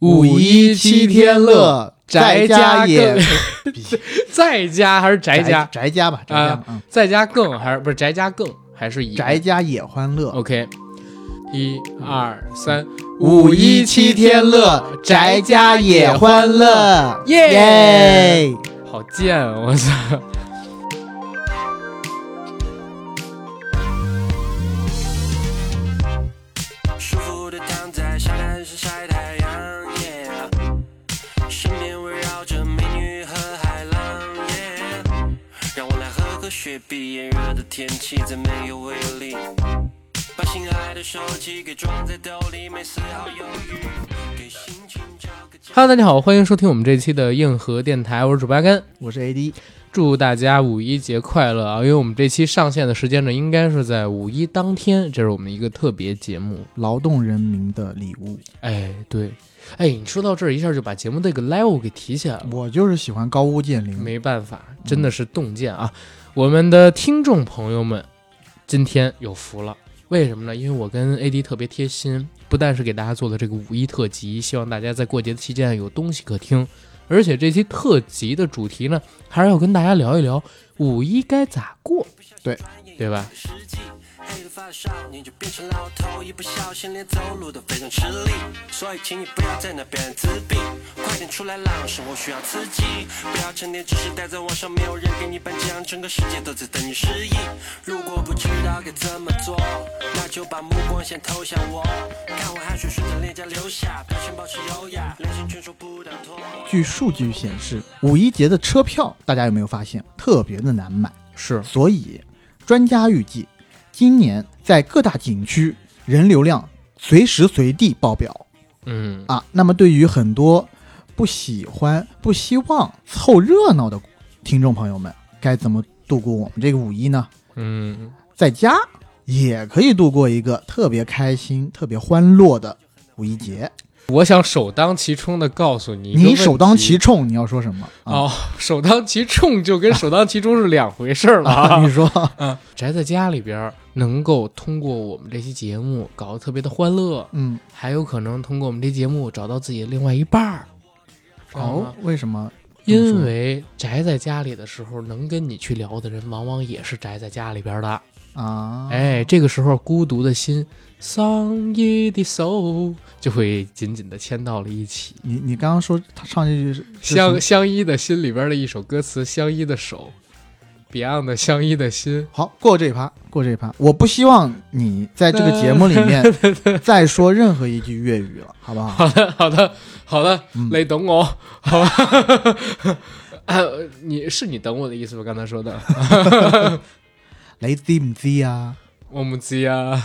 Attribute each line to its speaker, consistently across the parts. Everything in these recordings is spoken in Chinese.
Speaker 1: 五一七天乐，宅家也
Speaker 2: 在家还是宅家？
Speaker 1: 宅家吧，宅家
Speaker 2: 在家更还是不是宅家更还是一
Speaker 1: 宅家也欢乐。
Speaker 2: ？OK，一二三，
Speaker 1: 五一七天乐，宅家也欢乐，
Speaker 2: 耶
Speaker 1: 耶！
Speaker 2: 好贱啊！我操！
Speaker 3: 天气再没有威力。把心爱的手机给装在兜里，没丝毫犹豫，给心情找个家。
Speaker 2: Hello，大家好，欢迎收听我们这期的硬核电台，我是主播阿甘。
Speaker 1: 我是 AD，
Speaker 2: 祝大家五一节快乐啊！因为我们这期上线的时间呢，应该是在五一当天，这是我们一个特别节目。
Speaker 1: 劳动人民的礼物。
Speaker 2: 哎，对，哎，你说到这儿，一下就把节目这个 level 给提起来了。
Speaker 1: 我就是喜欢高屋建瓴，
Speaker 2: 没办法，真的是洞见啊！我们的听众朋友们，今天有福了。为什么呢？因为我跟 AD 特别贴心，不但是给大家做了这个五一特辑，希望大家在过节的期间有东西可听，而且这期特辑的主题呢，还是要跟大家聊一聊五一该咋过，
Speaker 1: 对
Speaker 2: 对吧？
Speaker 3: 黑头发的少年就变成老头，一不小心连走路都非常吃力。所以，请你不要在那边自闭，快点出来浪，生活需要刺激。不要成天只是待在网上，没有人给你颁奖，整个世界都在等你失忆。如果不知道该怎么做，那就把目光先投向我。看我汗水顺着脸颊流下，表情保持优雅，连线全说不当脱。
Speaker 1: 据数据显示，五一节的车票大家有没有发现特别的难买？
Speaker 2: 是，
Speaker 1: 所以专家预计，今年在各大景区人流量随时随地爆表
Speaker 2: 嗯，
Speaker 1: 啊。那么对于很多不喜欢、不希望凑热闹的听众朋友们，该怎么度过我们这个五一呢？
Speaker 2: 嗯，
Speaker 1: 在家也可以度过一个特别开心、特别欢乐的五一节。
Speaker 2: 我想首当其冲的告诉你
Speaker 1: 你首当其冲，你要说什么？啊、
Speaker 2: 哦，首当其冲就跟首当其冲是两回事儿了啊！
Speaker 1: 你说，
Speaker 2: 嗯，宅在家里边，能够通过我们这期节目搞得特别的欢乐，
Speaker 1: 嗯，
Speaker 2: 还有可能通过我们这节目找到自己的另外一半儿。
Speaker 1: 哦
Speaker 2: 吗，
Speaker 1: 为什么？
Speaker 2: 因为宅在家里的时候，能跟你去聊的人，往往也是宅在家里边的。
Speaker 1: 啊，
Speaker 2: 哎，这个时候孤独的心，丧意的手，就会紧紧的牵到了一起。
Speaker 1: 你你刚刚说他唱这句是是
Speaker 2: 相相依的心里边的一首歌词，相依的手，Beyond 的相依的心。
Speaker 1: 好过这一趴，过这一趴。我不希望你在这个节目里面 再说任何一句粤语了，好不好？
Speaker 2: 好的，好的，好的，
Speaker 1: 嗯
Speaker 2: 你懂我，好吧？啊，你是你懂我的意思吗？刚才说的，
Speaker 1: 你知唔知啊？
Speaker 2: 我唔知啊。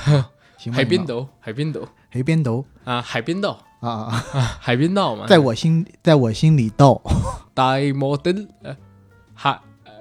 Speaker 1: 行吧
Speaker 2: 海滨岛，海滨岛。
Speaker 1: 海边斗
Speaker 2: 啊，海滨道
Speaker 1: 啊啊，
Speaker 2: 啊，海滨道嘛，
Speaker 1: 在我心，在我心里斗，
Speaker 2: 大摩登，呃海呃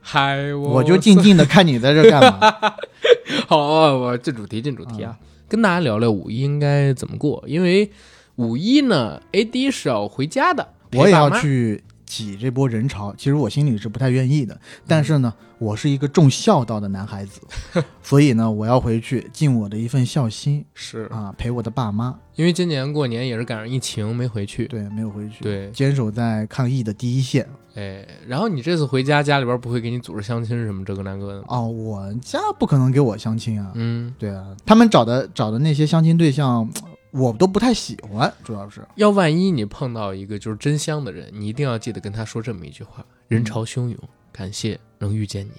Speaker 2: 海我。
Speaker 1: 我就静静的看你在这干嘛。
Speaker 2: 好，我进主题，进主题啊，跟大家聊聊五一应该怎么过，因为五一呢，AD 是要回家的，
Speaker 1: 我也要。去挤这波人潮，其实我心里是不太愿意的，但是呢，我是一个重孝道的男孩子 所以呢，我要回去尽我的一份孝心
Speaker 2: 是
Speaker 1: 啊，陪我的爸妈。
Speaker 2: 因为今年过年也是赶上疫情没回去，
Speaker 1: 对，没有回去，
Speaker 2: 对
Speaker 1: 坚守在抗疫的第一线。
Speaker 2: 哎，然后你这次回家，家里边不会给你组织相亲什么这个那个的吗？
Speaker 1: 哦，我家不可能给我相亲啊。
Speaker 2: 嗯，
Speaker 1: 对啊，他们找的找的那些相亲对象，我都不太喜欢，主要是
Speaker 2: 要万一你碰到一个就是真香的人，你一定要记得跟他说这么一句话：人潮汹涌，感谢能遇见你。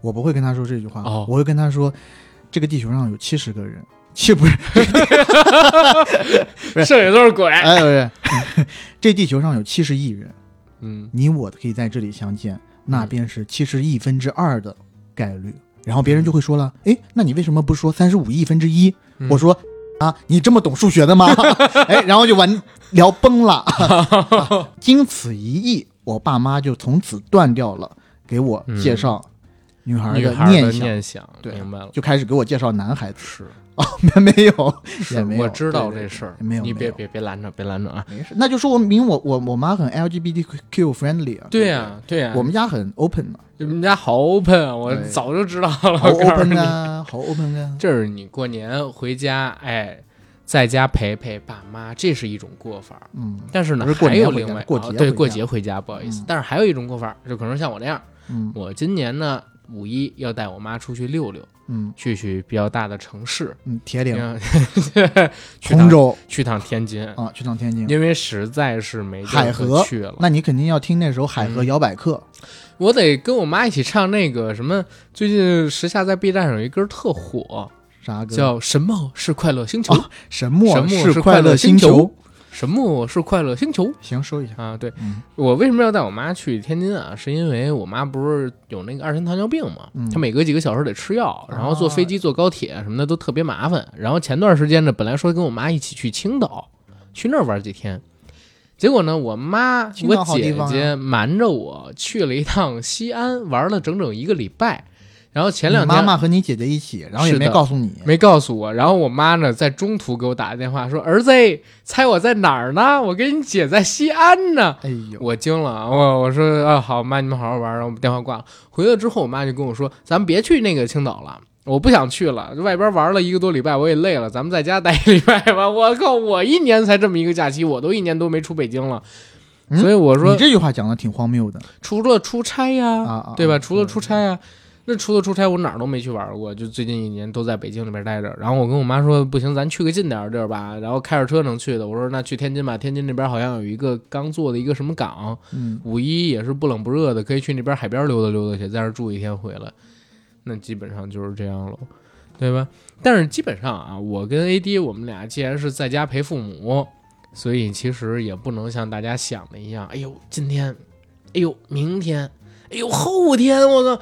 Speaker 1: 我不会跟他说这句话，
Speaker 2: 哦
Speaker 1: 我会跟他说，这个地球上有七十个人，七 不是，
Speaker 2: 剩下都是鬼。
Speaker 1: 哎，不是，这地球上有七十亿人，
Speaker 2: 嗯，
Speaker 1: 你我可以在这里相见，那便是七十亿分之二的概率。然后别人就会说了，哎，那你为什么不说三十五亿分之一？
Speaker 2: 嗯
Speaker 1: 我说啊，你这么懂数学的吗？哎，然后就完聊崩了。经此一役，我爸妈就从此断掉了给我介绍女孩的念想，
Speaker 2: 念想，
Speaker 1: 对
Speaker 2: 明白了。
Speaker 1: 就开始给我介绍男孩子。
Speaker 2: 是
Speaker 1: 哦，没 没有，也，没有
Speaker 2: 我知道这事儿。
Speaker 1: 没有
Speaker 2: 你别别别拦着，别拦着啊！
Speaker 1: 没事，那就说明我我我妈很 LGBTQ friendly 啊。
Speaker 2: 对
Speaker 1: 呀、
Speaker 2: 对呀，
Speaker 1: 我们家很 open 嘛、
Speaker 2: 你们家好 open 啊！我早就知道了。
Speaker 1: open
Speaker 2: 你，
Speaker 1: 啊，好 open 啊。
Speaker 2: 这是你过年回家，哎，在家陪陪爸妈，这是一种过法。
Speaker 1: 嗯
Speaker 2: 但是呢还有另外
Speaker 1: 过节
Speaker 2: 对过节回家，不好意思。
Speaker 1: 嗯
Speaker 2: 但是还有一种过法，就可能像我这样，
Speaker 1: 嗯
Speaker 2: 我今年呢五一要带我妈出去溜溜，
Speaker 1: 嗯
Speaker 2: 去去比较大的城市，
Speaker 1: 嗯，铁岭、
Speaker 2: 嗯 去趟
Speaker 1: 通州
Speaker 2: 去趟天津，
Speaker 1: 啊，去趟天津。
Speaker 2: 因为实在是没
Speaker 1: 海河
Speaker 2: 去了。
Speaker 1: 那你肯定要听那首《海河
Speaker 2: 嗯
Speaker 1: 摇摆客
Speaker 2: 我得跟我妈一起唱那个什么，最近时下在 B 站上有一歌特火，》，
Speaker 1: 啥歌？
Speaker 2: 叫《什么是快乐星球》
Speaker 1: 哦神墨
Speaker 2: 神墨是
Speaker 1: 快
Speaker 2: 快乐
Speaker 1: 星
Speaker 2: 星球什么是快乐星球
Speaker 1: 行，说一下。
Speaker 2: 啊？对
Speaker 1: 嗯
Speaker 2: 我为什么要带我妈去天津啊？是因为我妈不是有那个二型糖尿病嘛，
Speaker 1: 嗯
Speaker 2: 她每隔几个小时得吃药，然后坐飞机、坐高铁什么的都特别麻烦。然后前段时间呢，本来说跟我妈一起去青岛，去那儿玩几天。结果呢，我妈我姐姐瞒着我去了一趟西安，玩了整整一个礼拜。然后前两天
Speaker 1: 妈妈和你姐姐一起，然后也没告诉你。
Speaker 2: 没告诉我，然后我妈呢在中途给我打个电话说：“儿子，猜我在哪儿呢？我跟你姐在西安呢。”
Speaker 1: 哎呦，
Speaker 2: 我惊了，我我说啊好，妈你们好好玩，然后电话挂了。回来之后，我妈就跟我说，咱们别去那个青岛了，我不想去了，外边玩了一个多礼拜，我也累了，咱们在家待一礼拜吧。我靠，我一年才这么一个假期，我都一年多没出北京了，
Speaker 1: 嗯
Speaker 2: 所以我说
Speaker 1: 你这句话讲的挺荒谬的
Speaker 2: 除了出差呀，
Speaker 1: 啊啊，
Speaker 2: 对吧？
Speaker 1: 啊
Speaker 2: 除了出差呀。那除了出差，我哪儿都没去玩过，就最近一年都在北京里边待着。然后我跟我妈说，不行，咱去个近点儿的地儿吧。然后开着车能去的，我说那去天津吧。天津那边好像有一个刚做的一个什么港，
Speaker 1: 嗯，
Speaker 2: 五一也是不冷不热的，可以去那边海边溜达溜达去，在那儿住一天回来。那基本上就是这样了，对吧？但是基本上啊，我跟 AD 我们俩既然是在家陪父母，所以其实也不能像大家想的一样，哎呦，今天，哎呦，明天，哎呦，后天，我操，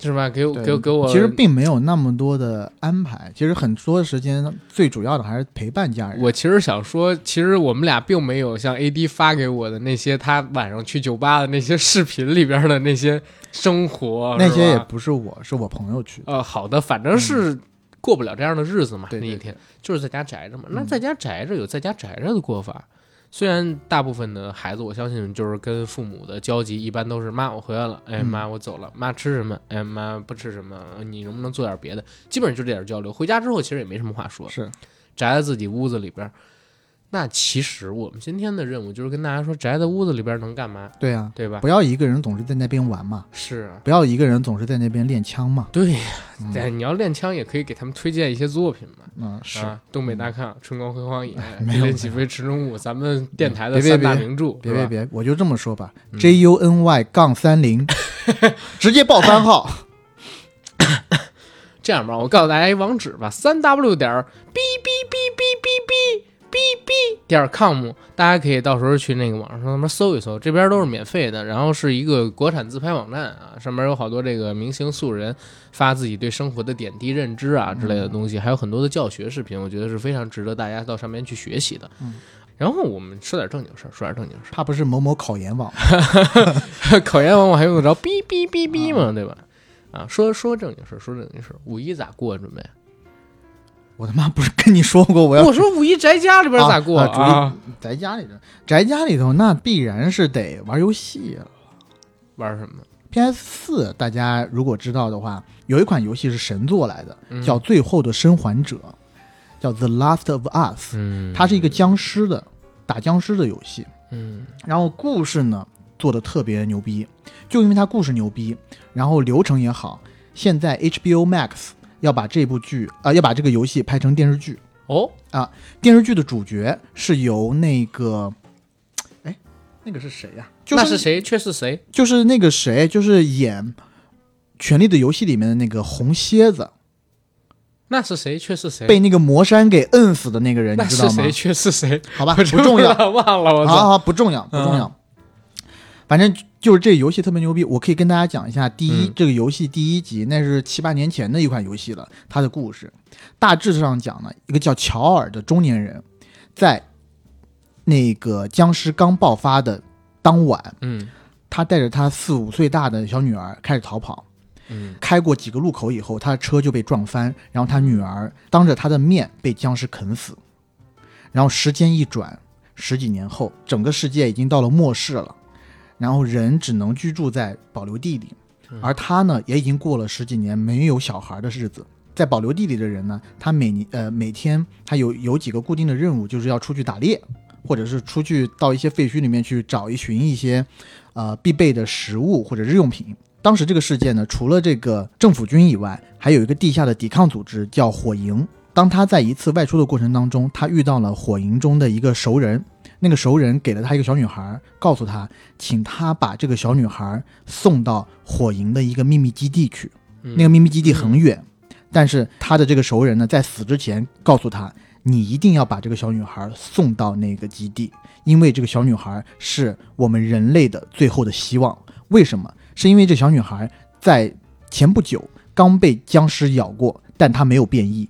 Speaker 2: 是吧？给我给我给我，
Speaker 1: 其实并没有那么多的安排，其实很多时间最主要的还是陪伴家人。
Speaker 2: 我其实想说，其实我们俩并没有像 AD 发给我的那些他晚上去酒吧的那些视频里边的那些生活，
Speaker 1: 那些也不是我，是我朋友去的。
Speaker 2: 呃，好的，反正是过不了这样的日子嘛。那一天就是在家宅着嘛。那
Speaker 1: 嗯
Speaker 2: 在家宅着有在家宅着的过法。虽然大部分的孩子，我相信就是跟父母的交集一般都是妈我回来了，哎
Speaker 1: 嗯
Speaker 2: 妈我走了，妈吃什么？哎妈不吃什么？你能不能做点别的？基本上就这点交流。回家之后其实也没什么话说，
Speaker 1: 是，
Speaker 2: 宅在自己屋子里边儿。那其实我们今天的任务就是跟大家说，宅在屋子里边能干嘛，
Speaker 1: 对啊，
Speaker 2: 对吧？
Speaker 1: 不要一个人总是在那边玩嘛，
Speaker 2: 是啊，
Speaker 1: 不要一个人总是在那边练枪嘛。
Speaker 2: 对呀。
Speaker 1: 嗯
Speaker 2: 对，你要练枪也可以给他们推荐一些作品嘛。
Speaker 1: 嗯，是，
Speaker 2: 啊，东北大炕、春光辉煌野、
Speaker 1: 没有
Speaker 2: 一林起飞、池中物，咱们电台的三大名著，
Speaker 1: 别别别，我就这么说吧
Speaker 2: 嗯
Speaker 1: ，J U N Y 杠三零，直接报番号。
Speaker 2: 这样吧，我告诉大家一网址吧，三 w 点儿 b b b b b b b b 点 com，大家可以到时候去那个网上上面搜一搜，这边都是免费的，然后是一个国产自拍网站啊，上面有好多这个明星素人发自己对生活的点滴认知啊之类的东西，还有很多的教学视频，我觉得是非常值得大家到上面去学习的。
Speaker 1: 嗯
Speaker 2: 然后我们说点正经事儿，说点正经事儿。
Speaker 1: 怕不是某某考研网？
Speaker 2: 考研网我还用得着哔哔哔哔吗？对吧？啊，说说正经事儿，说正经事儿。五一咋过？准备？
Speaker 1: 我他妈不是跟你说过我要
Speaker 2: 我说五一宅家里边咋过？
Speaker 1: 宅家里头，宅家里头那必然是得玩游戏了。
Speaker 2: 玩什么
Speaker 1: ？PS 四，大家如果知道的话，有一款游戏是神作来的，
Speaker 2: 嗯
Speaker 1: 叫《最后的生还者》，叫《The Last of Us》，
Speaker 2: 嗯，
Speaker 1: 它是一个僵尸的打僵尸的游戏。
Speaker 2: 嗯
Speaker 1: 然后故事呢做的特别牛逼，就因为它故事牛逼，然后流程也好，现在 HBO Max 要把这部剧啊、要把这个游戏拍成电视剧。
Speaker 2: 哦啊，
Speaker 1: 电视剧的主角是由那个，哎，那个是谁呀、就是
Speaker 2: 那是谁？却是谁？
Speaker 1: 就是那个谁，就是演《权力的游戏》里面的那个红蝎子，
Speaker 2: 那是谁？却是谁？
Speaker 1: 被那个魔山给摁死的那个人，你知道吗
Speaker 2: 是谁？？却是谁？
Speaker 1: 好吧，不重要，
Speaker 2: 忘了。我操！
Speaker 1: 好好好，不重要，不重要。反正就是这个游戏特别牛逼，我可以跟大家讲一下。第一，
Speaker 2: 嗯
Speaker 1: 这个游戏第一集那是七八年前的一款游戏了，它的故事大致上讲呢，一个叫乔尔的中年人，在那个僵尸刚爆发的当晚，
Speaker 2: 嗯
Speaker 1: 他带着他四五岁大的小女儿开始逃跑。
Speaker 2: 嗯
Speaker 1: 开过几个路口以后，他的车就被撞翻，然后他女儿当着他的面被僵尸啃死。然后时间一转，十几年后，整个世界已经到了末世了，然后人只能居住在保留地里，而他呢，也已经过了十几年没有小孩的日子。在保留地里的人呢，他每年呃每天他有有几个固定的任务，就是要出去打猎，或者是出去到一些废墟里面去找一寻一些呃必备的食物或者日用品。当时这个事件呢，除了这个政府军以外，还有一个地下的抵抗组织叫火营。当他在一次外出的过程当中，他遇到了火营中的一个熟人，那个熟人给了他一个小女孩，告诉他，请他把这个小女孩送到火营的一个秘密基地去。
Speaker 2: 嗯
Speaker 1: 那个秘密基地很远，但是他的这个熟人呢，在死之前告诉他，你一定要把这个小女孩送到那个基地，因为这个小女孩是我们人类的最后的希望。为什么？是因为这小女孩在前不久刚被僵尸咬过，但她没有变异，
Speaker 2: 有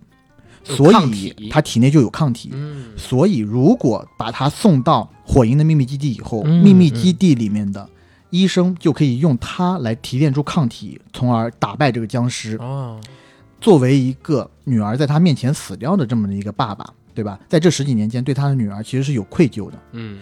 Speaker 1: 所以他体内就有抗体。
Speaker 2: 嗯
Speaker 1: 所以，如果把他送到火营的秘密基地以后，
Speaker 2: 嗯
Speaker 1: 秘密基地里面的医生就可以用它来提炼出抗体，从而打败这个僵尸。
Speaker 2: 哦，
Speaker 1: 作为一个女儿在他面前死掉的这么的一个爸爸，对吧？在这十几年间，对他的女儿其实是有愧疚的。
Speaker 2: 嗯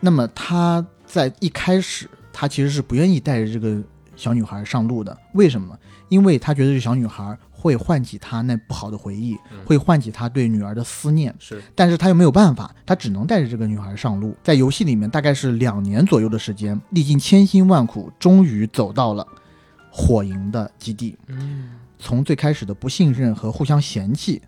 Speaker 1: 那么他在一开始，他其实是不愿意带着这个小女孩上路的。为什么？因为他觉得这小女孩会唤起他那不好的回忆，
Speaker 2: 嗯
Speaker 1: 会唤起他对女儿的思念。
Speaker 2: 是
Speaker 1: 但是他又没有办法，他只能带着这个女孩上路。在游戏里面，大概是两年左右的时间，历尽千辛万苦，终于走到了火营的基地。
Speaker 2: 嗯
Speaker 1: 从最开始的不信任和互相嫌弃，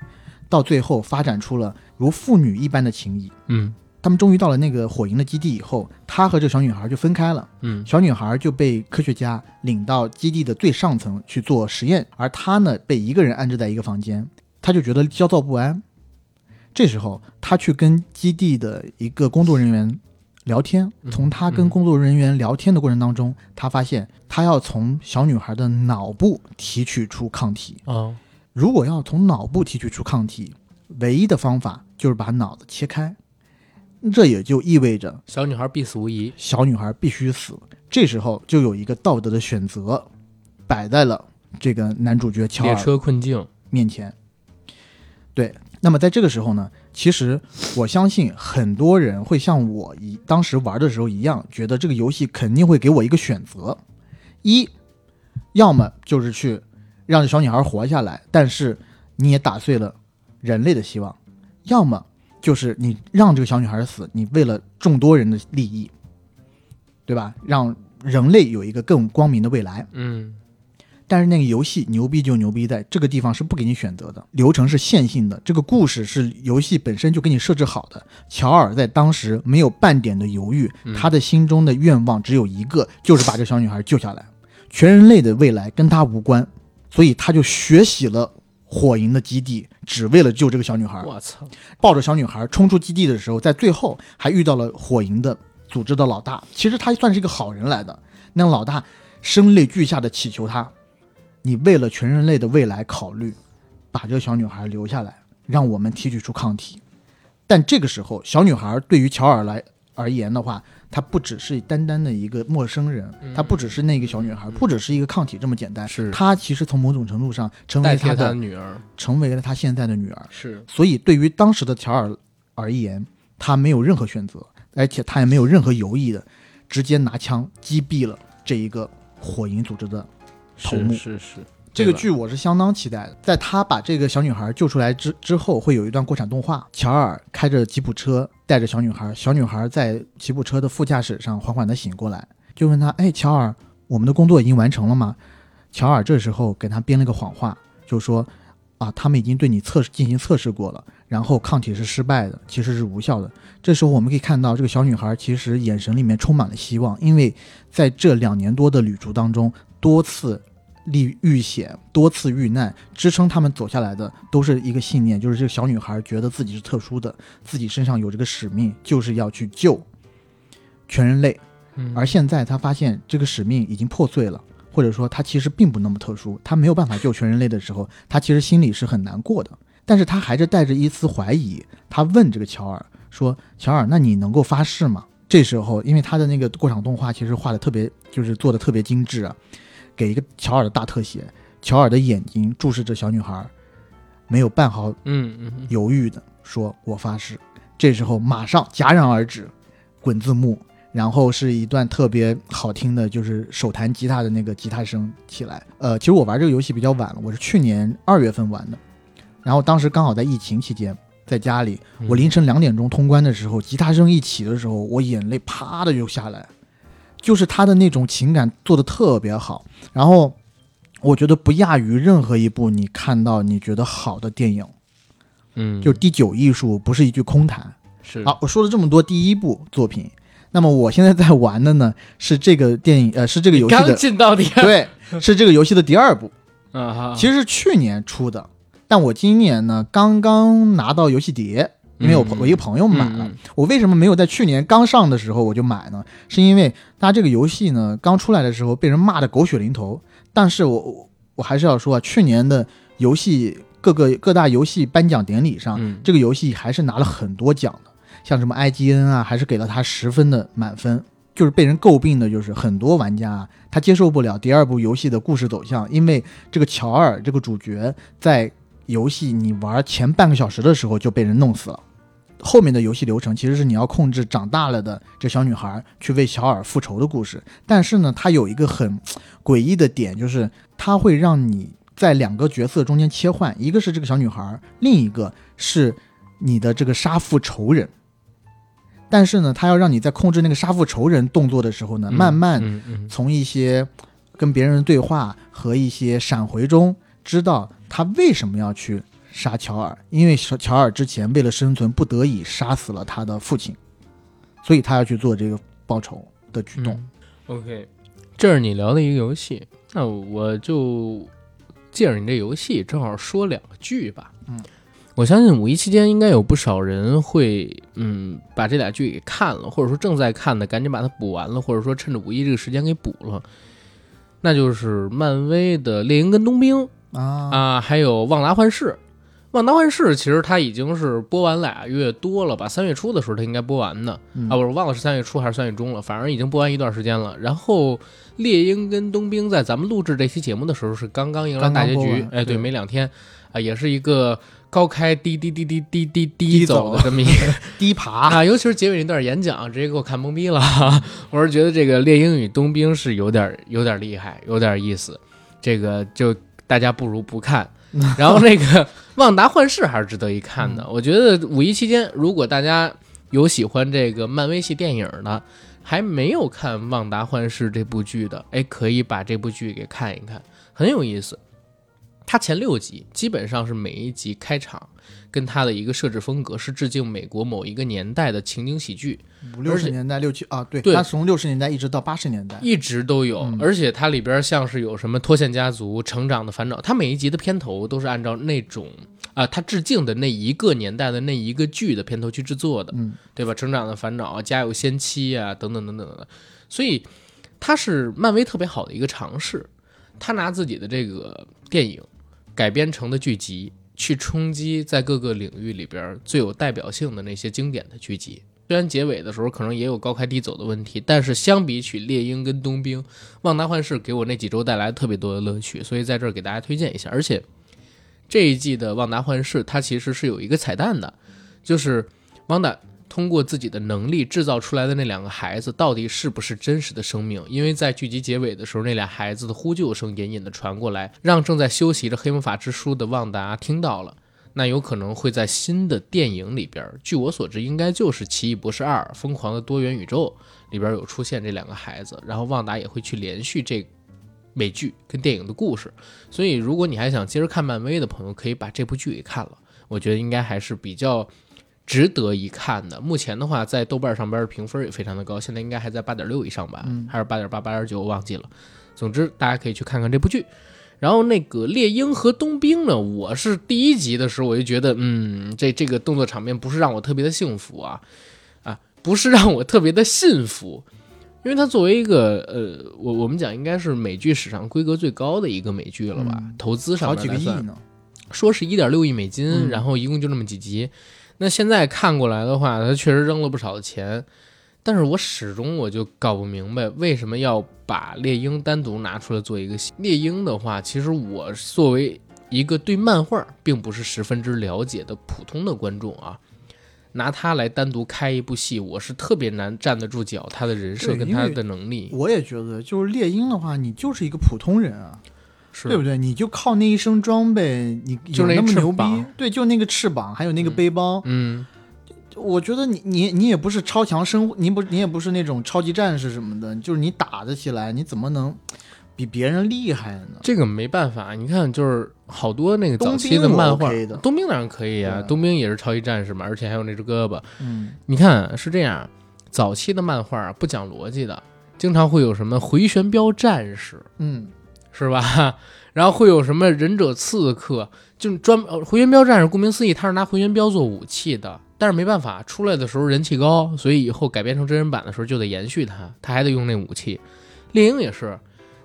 Speaker 1: 到最后发展出了如父女一般的情谊。
Speaker 2: 嗯
Speaker 1: 他们终于到了那个火营的基地以后，他和这小女孩就分开了。
Speaker 2: 嗯
Speaker 1: 小女孩就被科学家领到基地的最上层去做实验，而他呢被一个人安置在一个房间，他就觉得焦躁不安。这时候，他去跟基地的一个工作人员聊天，
Speaker 2: 嗯
Speaker 1: 从他跟工作人员聊天的过程当中，他发现他要从小女孩的脑部提取出抗体。
Speaker 2: 哦
Speaker 1: 如果要从脑部提取出抗体，唯一的方法就是把脑子切开，这也就意味着
Speaker 2: 小女孩必死无疑。
Speaker 1: 小女孩必须死。这时候就有一个道德的选择摆在了这个男主角乔
Speaker 2: 列车困境。
Speaker 1: 面前。对，那么在这个时候呢，其实我相信很多人会像我一当时玩的时候一样，觉得这个游戏肯定会给我一个选择：一，要么就是去让这小女孩活下来，但是你也打碎了人类的希望；要么就是你让这个小女孩死，你为了众多人的利益，对吧？让人类有一个更光明的未来。
Speaker 2: 嗯
Speaker 1: 但是那个游戏牛逼就牛逼在这个地方是不给你选择的，流程是线性的，这个故事是游戏本身就给你设置好的。乔尔在当时没有半点的犹豫，
Speaker 2: 嗯
Speaker 1: 他的心中的愿望只有一个，就是把这小女孩救下来。全人类的未来跟他无关，所以他就学习了火营的基地，只为了救这个小女孩。
Speaker 2: 我操！
Speaker 1: 抱着小女孩冲出基地的时候，在最后还遇到了火营的组织的老大。其实他算是一个好人来的。那老大声泪俱下的祈求他：“你为了全人类的未来考虑，把这个小女孩留下来，让我们提取出抗体。”但这个时候，小女孩对于乔尔来而言的话，她不只是单单的一个陌生人，她不只是那个小女孩，不只是一个抗体这么简单。
Speaker 2: 是
Speaker 1: 她其实从某种程度上成为他的
Speaker 2: 的女儿
Speaker 1: 成为了她现在的女儿。
Speaker 2: 是
Speaker 1: 所以对于当时的乔尔而言，他没有任何选择，而且他也没有任何犹豫的，直接拿枪击毙了这一个火影组织的头目
Speaker 2: 是是是，
Speaker 1: 这个剧我是相当期待的，在他把这个小女孩救出来之之后，会有一段过场动画。乔尔开着吉普车带着小女孩，小女孩在吉普车的副驾驶上缓缓地醒过来，就问他：“哎，乔尔，我们的工作已经完成了吗？”乔尔这时候给他编了个谎话，就说：“啊，他们已经对你测试进行测试过了，然后抗体是失败的，其实是无效的。”这时候我们可以看到，这个小女孩其实眼神里面充满了希望，因为在这两年多的旅途当中，多次历遇险，多次遇难，支撑他们走下来的都是一个信念，就是这个小女孩觉得自己是特殊的，自己身上有这个使命，就是要去救全人类。
Speaker 2: 嗯
Speaker 1: 而现在她发现这个使命已经破碎了，或者说她其实并不那么特殊，她没有办法救全人类的时候，她其实心里是很难过的。但是她还是带着一丝怀疑，她问这个乔尔说：“乔尔，那你能够发誓吗？”这时候，因为他的那个过场动画其实画的特别，就是做的特别精致啊，给一个乔尔的大特写，乔尔的眼睛注视着小女孩，没有半毫
Speaker 2: 嗯嗯嗯，
Speaker 1: 犹豫的说：“我发誓。”这时候马上戛然而止，滚字幕，然后是一段特别好听的，就是手弹吉他的那个吉他声起来。呃，其实我玩这个游戏比较晚了，我是去年二月份玩的，然后当时刚好在疫情期间，在家里，
Speaker 2: 嗯
Speaker 1: 我凌晨两点钟通关的时候，吉他声一起的时候，我眼泪啪的就下来，就是他的那种情感做的特别好，然后我觉得不亚于任何一部你看到你觉得好的电影，
Speaker 2: 嗯，
Speaker 1: 就第九艺术不是一句空谈。
Speaker 2: 是。
Speaker 1: 好，我说了这么多第一部作品，那么我现在在玩的呢是这个电影，呃，是这个游戏
Speaker 2: 刚
Speaker 1: 的，
Speaker 2: 进到底
Speaker 1: 对，是这个游戏的第二部，
Speaker 2: 啊哈，
Speaker 1: 其实是去年出的，但我今年呢刚刚拿到游戏碟，因为我我一个朋友买了。
Speaker 2: 嗯
Speaker 1: 我为什么没有在去年刚上的时候我就买呢？是因为它这个游戏呢刚出来的时候被人骂的狗血淋头，但是我我我还是要说啊，去年的游戏各个各大游戏颁奖典礼上，
Speaker 2: 嗯
Speaker 1: 这个游戏还是拿了很多奖的，像什么 IGN 啊，还是给了它十分的满分。就是被人诟病的，就是很多玩家啊他接受不了第二部游戏的故事走向，因为这个乔尔这个主角在游戏你玩前半个小时的时候就被人弄死了。后面的游戏流程其实是你要控制长大了的这小女孩去为小尔复仇的故事，但是呢，它有一个很诡异的点，就是它会让你在两个角色中间切换，一个是这个小女孩，另一个是你的这个杀父仇人。但是呢，它要让你在控制那个杀父仇人动作的时候呢，
Speaker 2: 嗯
Speaker 1: 慢慢从一些跟别人的对话和一些闪回中，知道他为什么要去杀乔尔，因为乔乔尔之前为了生存，不得已杀死了他的父亲，所以他要去做这个报仇的举动。
Speaker 2: 嗯 OK，这是你聊的一个游戏，那我就借着你这游戏，正好说两个剧吧。
Speaker 1: 嗯，
Speaker 2: 我相信五一期间应该有不少人会，嗯，把这俩剧给看了，或者说正在看的，赶紧把它补完了，或者说趁着五一这个时间给补了。那就是漫威的《猎鹰》跟《冬兵》
Speaker 1: 啊！
Speaker 2: 还有《旺达幻视》，《旺达幻视》其实它已经是播完俩月多了吧？三月初的时候它应该播完的啊，不是忘了是三月初还是三月中了？反正已经播完一段时间了。然后《猎鹰》跟《冬兵》在咱们录制这期节目的时候是刚刚迎来大结局，哎，对，没两天啊，也是一个高开低低低低低低低走的这么一
Speaker 1: 低爬
Speaker 2: 啊，尤其是结尾那段演讲，直接给我看懵逼了。我是觉得这个《猎鹰》与《冬兵》是有点有点厉害，有点意思，这个就。大家不如不看。然后那个旺达幻视还是值得一看的。我觉得五一期间，如果大家有喜欢这个漫威系电影的，还没有看《旺达幻视》这部剧的，哎，可以把这部剧给看一看，很有意思。它前六集基本上是每一集开场跟它的一个设置风格是致敬美国某一个年代的情景喜剧，
Speaker 1: 五六十年代六七啊，对，
Speaker 2: 对
Speaker 1: 他从六十年代一直到八十年代，
Speaker 2: 一直都有，
Speaker 1: 嗯
Speaker 2: 而且它里边像是有什么脱线家族、成长的烦恼，它每一集的片头都是按照那种啊，它致敬的那一个年代的那一个剧的片头去制作的，
Speaker 1: 嗯，
Speaker 2: 对吧？成长的烦恼、家有仙妻啊，等等等等的，所以它是漫威特别好的一个尝试，他拿自己的这个电影改编成的剧集，去冲击在各个领域里边最有代表性的那些经典的剧集。虽然结尾的时候可能也有高开低走的问题，但是相比起猎鹰跟冬兵，旺达幻视给我那几周带来特别多的乐趣，所以在这儿给大家推荐一下。而且这一季的旺达幻视，它其实是有一个彩蛋的，就是旺达通过自己的能力制造出来的那两个孩子，到底是不是真实的生命？因为在剧集结尾的时候，那俩孩子的呼救声隐隐的传过来，让正在修习着黑魔法之书的旺达听到了。那有可能会在新的电影里边，据我所知，应该就是《奇异博士二：疯狂的多元宇宙》里边有出现这两个孩子，然后旺达也会去连续这美剧跟电影的故事。所以，如果你还想接着看漫威的朋友，可以把这部剧给看了，我觉得应该还是比较值得一看的。目前的话，在豆瓣上边的评分也非常的高，现在应该还在八点六以上吧，还是八点八、八点九，我忘记了。总之，大家可以去看看这部剧。然后那个猎鹰和冬兵呢，我是第一集的时候我就觉得，嗯，这这个动作场面不是让我特别的幸福啊，啊，不是让我特别的信服，因为它作为一个呃，我我们讲应该是美剧史上规格最高的一个美剧了吧，
Speaker 1: 嗯
Speaker 2: 投资上
Speaker 1: 好几个亿呢。
Speaker 2: 说是一点六亿美金，
Speaker 1: 嗯
Speaker 2: 然后一共就那么几集。那现在看过来的话，他确实扔了不少的钱，但是我始终我就搞不明白为什么要把猎鹰单独拿出来做一个戏。猎鹰的话，其实我作为一个对漫画并不是十分之了解的普通的观众啊，拿他来单独开一部戏，我是特别难站得住脚，他的人设跟他的能力
Speaker 1: 我也觉得，就是猎鹰的话，你就是一个普通人啊，
Speaker 2: 是
Speaker 1: 对不对？你就靠那一身装备，你有
Speaker 2: 就那
Speaker 1: 么牛逼？对，就那个翅膀，还有那个背包，
Speaker 2: 嗯，
Speaker 1: 我觉得你你你也不是超强生，你不你也不是那种超级战士什么的，就是你打得起来，你怎么能比别人厉害呢？
Speaker 2: 这个没办法，你看就是好多那个早期的漫画冬兵当然可以啊，
Speaker 1: 对
Speaker 2: 冬兵也是超级战士嘛，而且还有那只胳膊。
Speaker 1: 嗯，
Speaker 2: 你看是这样，早期的漫画不讲逻辑的，经常会有什么回旋镖战士，
Speaker 1: 嗯，
Speaker 2: 是吧？然后会有什么忍者刺客，就专呃回旋镖战士，顾名思义，他是拿回旋镖做武器的。但是没办法，出来的时候人气高，所以以后改编成真人版的时候就得延续它，他还得用那武器。猎鹰也是，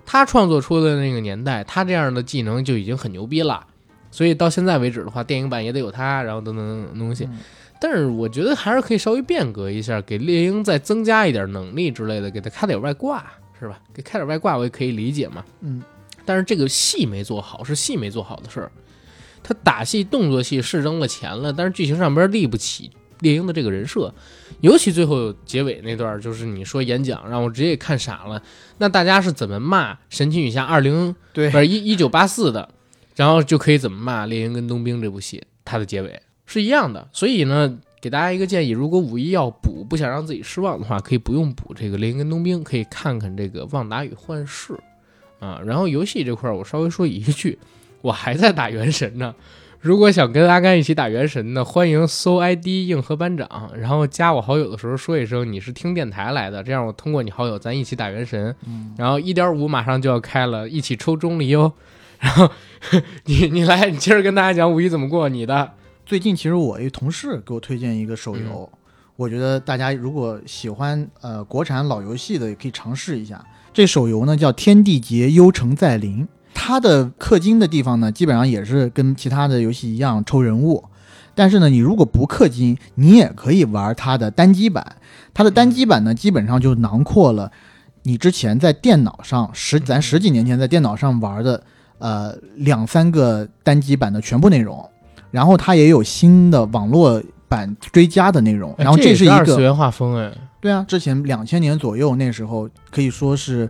Speaker 2: 他创作出的那个年代，他这样的技能就已经很牛逼了，所以到现在为止的话，电影版也得有他，然后等等等等东西。但是我觉得还是可以稍微变革一下，给猎鹰再增加一点能力之类的，给他开点外挂，是吧？给开点外挂我也可以理解嘛。
Speaker 1: 嗯，
Speaker 2: 但是这个戏没做好，是戏没做好的事儿。他打戏、动作戏是扔了钱了，但是剧情上边立不起猎鹰的这个人设，尤其最后结尾那段，就是你说演讲让我直接给看傻了。那大家是怎么骂《神奇女侠》二零
Speaker 1: 对
Speaker 2: 不是一一九八四的，然后就可以怎么骂《猎鹰跟冬兵》这部戏，它的结尾是一样的。所以呢，给大家一个建议：如果五一要补，不想让自己失望的话，可以不用补这个《猎鹰跟冬兵》，可以看看这个《旺达与幻视》啊。然后游戏这块儿，我稍微说一句，我还在打原神呢。如果想跟阿甘一起打原神的，欢迎搜 ID 硬核班长，然后加我好友的时候说一声你是听电台来的，这样我通过你好友咱一起打原神。
Speaker 1: 嗯
Speaker 2: 然后一点五马上就要开了，一起抽钟离哦。然后你你来，你接着跟大家讲五一怎么过你的。
Speaker 1: 最近其实我一同事给我推荐一个手游，
Speaker 2: 嗯
Speaker 1: 我觉得大家如果喜欢呃国产老游戏的，也可以尝试一下。这手游呢叫《天地劫：幽城再临》，它的氪金的地方呢，基本上也是跟其他的游戏一样抽人物。但是呢，你如果不氪金，你也可以玩它的单机版。它的单机版呢，基本上就囊括了你之前在电脑上十咱十几年前在电脑上玩的呃两三个单机版的全部内容。然后它也有新的网络版追加的内容，然后
Speaker 2: 哎这
Speaker 1: 是一个
Speaker 2: 二次元画风哎，
Speaker 1: 对啊，之前两千年左右那时候可以说是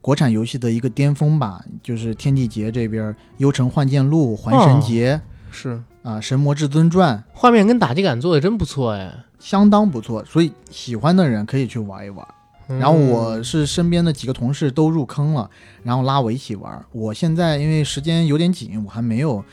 Speaker 1: 国产游戏的一个巅峰吧，就是《天地劫》这边，《幽城幻剑录》《还神劫》
Speaker 2: 是
Speaker 1: 啊，神魔至尊传》
Speaker 2: 画面跟打击感做的真不错哎。
Speaker 1: 相当不错，所以喜欢的人可以去玩一玩。然后我是身边的几个同事都入坑了，然后拉我一起玩。我现在因为时间有点紧，我还没有，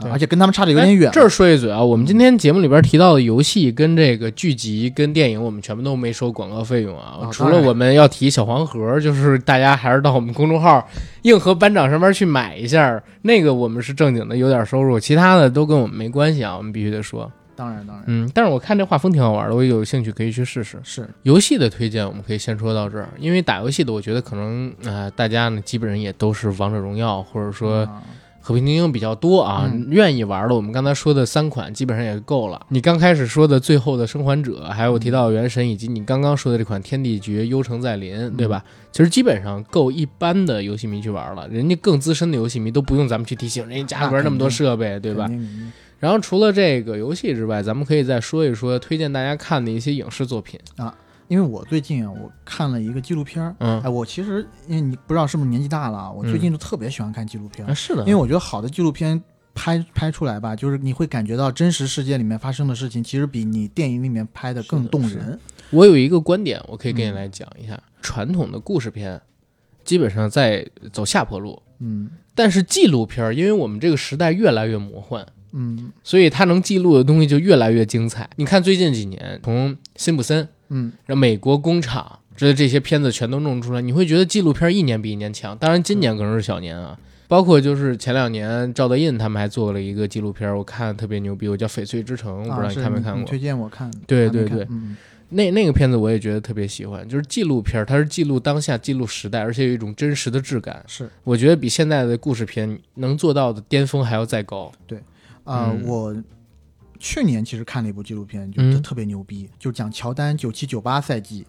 Speaker 1: 啊而且跟他们差的有点远。
Speaker 2: 这儿说一嘴啊，我们今天节目里边提到的游戏跟这个剧集跟电影，我们全部都没收广告费用啊。除了我们要提小黄盒，就是大家还是到我们公众号“硬核班长”上面去买一下，那个我们是正经的有点收入，其他的都跟我们没关系啊。我们必须得说，
Speaker 1: 当然当然、
Speaker 2: 嗯，但是我看这画风挺好玩的，我有兴趣可以去试试。
Speaker 1: 是
Speaker 2: 游戏的推荐我们可以先说到这儿，因为打游戏的，我觉得可能啊、呃大家呢基本上也都是王者荣耀或者说
Speaker 1: 啊
Speaker 2: 和平精英比较多啊，
Speaker 1: 嗯
Speaker 2: 愿意玩的，我们刚才说的三款基本上也够了。你刚开始说的《最后的生还者》，还有提到《原神》，以及你刚刚说的这款《天地绝：幽城再临》，对吧？其实基本上够一般的游戏迷去玩了，人家更资深的游戏迷都不用咱们去提醒，人家家里边那么多设备，对吧？然后除了这个游戏之外，咱们可以再说一说推荐大家看的一些影视作品。
Speaker 1: 因为我最近啊，我看了一个纪录片儿。
Speaker 2: 嗯
Speaker 1: 哎，，我其实因为你不知道是不是年纪大了啊，我最近就特别喜欢看纪录片
Speaker 2: 是的，
Speaker 1: 因为我觉得好的纪录片拍拍出来吧，就是你会感觉到真实世界里面发生的事情，其实比你电影里面拍的更动人。
Speaker 2: 我有一个观点，我可以跟你
Speaker 1: 嗯
Speaker 2: 来讲一下。传统的故事片基本上在走下坡路，
Speaker 1: 嗯
Speaker 2: 但是纪录片儿，因为我们这个时代越来越魔幻，
Speaker 1: 嗯
Speaker 2: 所以它能记录的东西就越来越精彩。你看最近几年，从辛普森、
Speaker 1: 嗯，
Speaker 2: 然后美国工厂这这些片子全都弄出来，你会觉得纪录片儿一年比一年强。当然，今年可能是小年啊。包括就是前两年赵德胤他们还做了一个纪录片儿，我看特别牛逼，我叫《翡翠之城》，我不知道
Speaker 1: 啊，
Speaker 2: 你看没看过。
Speaker 1: 推荐我看，
Speaker 2: 对对对
Speaker 1: 嗯
Speaker 2: 那那个片子我也觉得特别喜欢，就是纪录片儿，它是记录当下、记录时代，而且有一种真实的质感。
Speaker 1: 是
Speaker 2: 我觉得比现在的故事片能做到的巅峰还要再高。
Speaker 1: 对啊、
Speaker 2: 嗯
Speaker 1: 我去年其实看了一部纪录片，就
Speaker 2: 嗯。
Speaker 1: 特别牛逼，就讲乔丹九七九八赛季。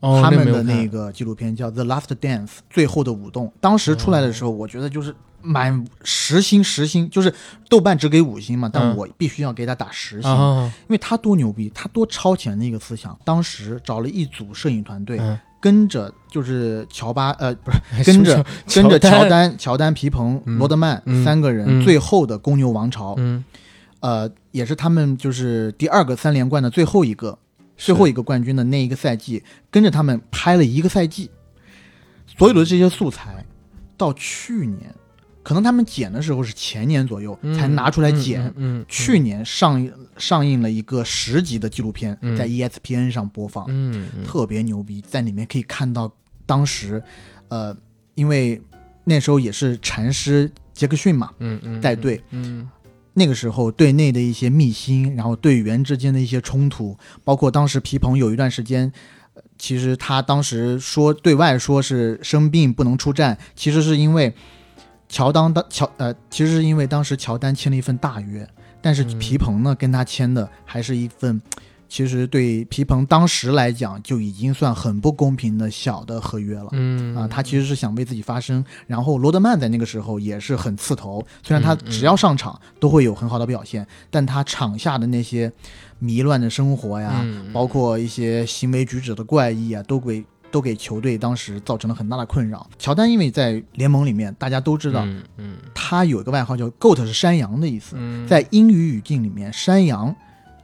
Speaker 2: 哦，
Speaker 1: 他们的那个纪录片叫《The Last Dance》最后的舞动。当时出来的时候，我觉得就是满十星十星，就是豆瓣只给五星嘛，但
Speaker 2: 嗯。
Speaker 1: 我必须要给他打十星，
Speaker 2: 啊，
Speaker 1: 因为他多牛逼，他多超前的一个思想。当时找了一组摄影团队，
Speaker 2: 嗯。
Speaker 1: 跟着就是乔巴呃不是
Speaker 2: 哎
Speaker 1: 跟着跟着乔
Speaker 2: 乔丹，
Speaker 1: 乔丹、皮蓬、
Speaker 2: 嗯。
Speaker 1: 罗德曼、
Speaker 2: 嗯。
Speaker 1: 三个人，
Speaker 2: 嗯。
Speaker 1: 最后的公牛王朝，
Speaker 2: 嗯，
Speaker 1: 呃，也是他们就是第二个三连冠的最后一个最后一个冠军的那一个赛季，跟着他们拍了一个赛季，所有的这些素材到去年，可能他们剪的时候是前年左右、
Speaker 2: 嗯
Speaker 1: 才拿出来剪。
Speaker 2: 嗯，嗯，嗯
Speaker 1: 去年上映上映了一个十集的纪录片，
Speaker 2: 嗯。
Speaker 1: 在 E ESPN 上播放，
Speaker 2: 嗯嗯。
Speaker 1: 特别牛逼，在里面可以看到当时，呃，因为那时候也是禅师杰克逊嘛，
Speaker 2: 嗯嗯。
Speaker 1: 带队，
Speaker 2: 嗯
Speaker 1: 那个时候队内的一些密心，然后队员之间的一些冲突，包括当时皮蓬有一段时间，其实他当时说对外说是生病不能出战，其实是因为乔丹当乔呃，其实是因为当时乔丹签了一份大约，但是皮蓬呢跟他签的还是一份。其实对皮蓬当时来讲就已经算很不公平的小的合约了，
Speaker 2: 嗯
Speaker 1: 啊，他其实是想为自己发声。然后罗德曼在那个时候也是很刺头，虽然他只要上场都会有很好的表现，但他场下的那些迷乱的生活呀，
Speaker 2: 嗯
Speaker 1: 包括一些行为举止的怪异啊，都给都给球队当时造成了很大的困扰。乔丹因为在联盟里面，大家都知道、
Speaker 2: 嗯嗯
Speaker 1: 他有一个外号叫 “goat”，是山羊的意思。
Speaker 2: 嗯，
Speaker 1: 在英语语境里面，山羊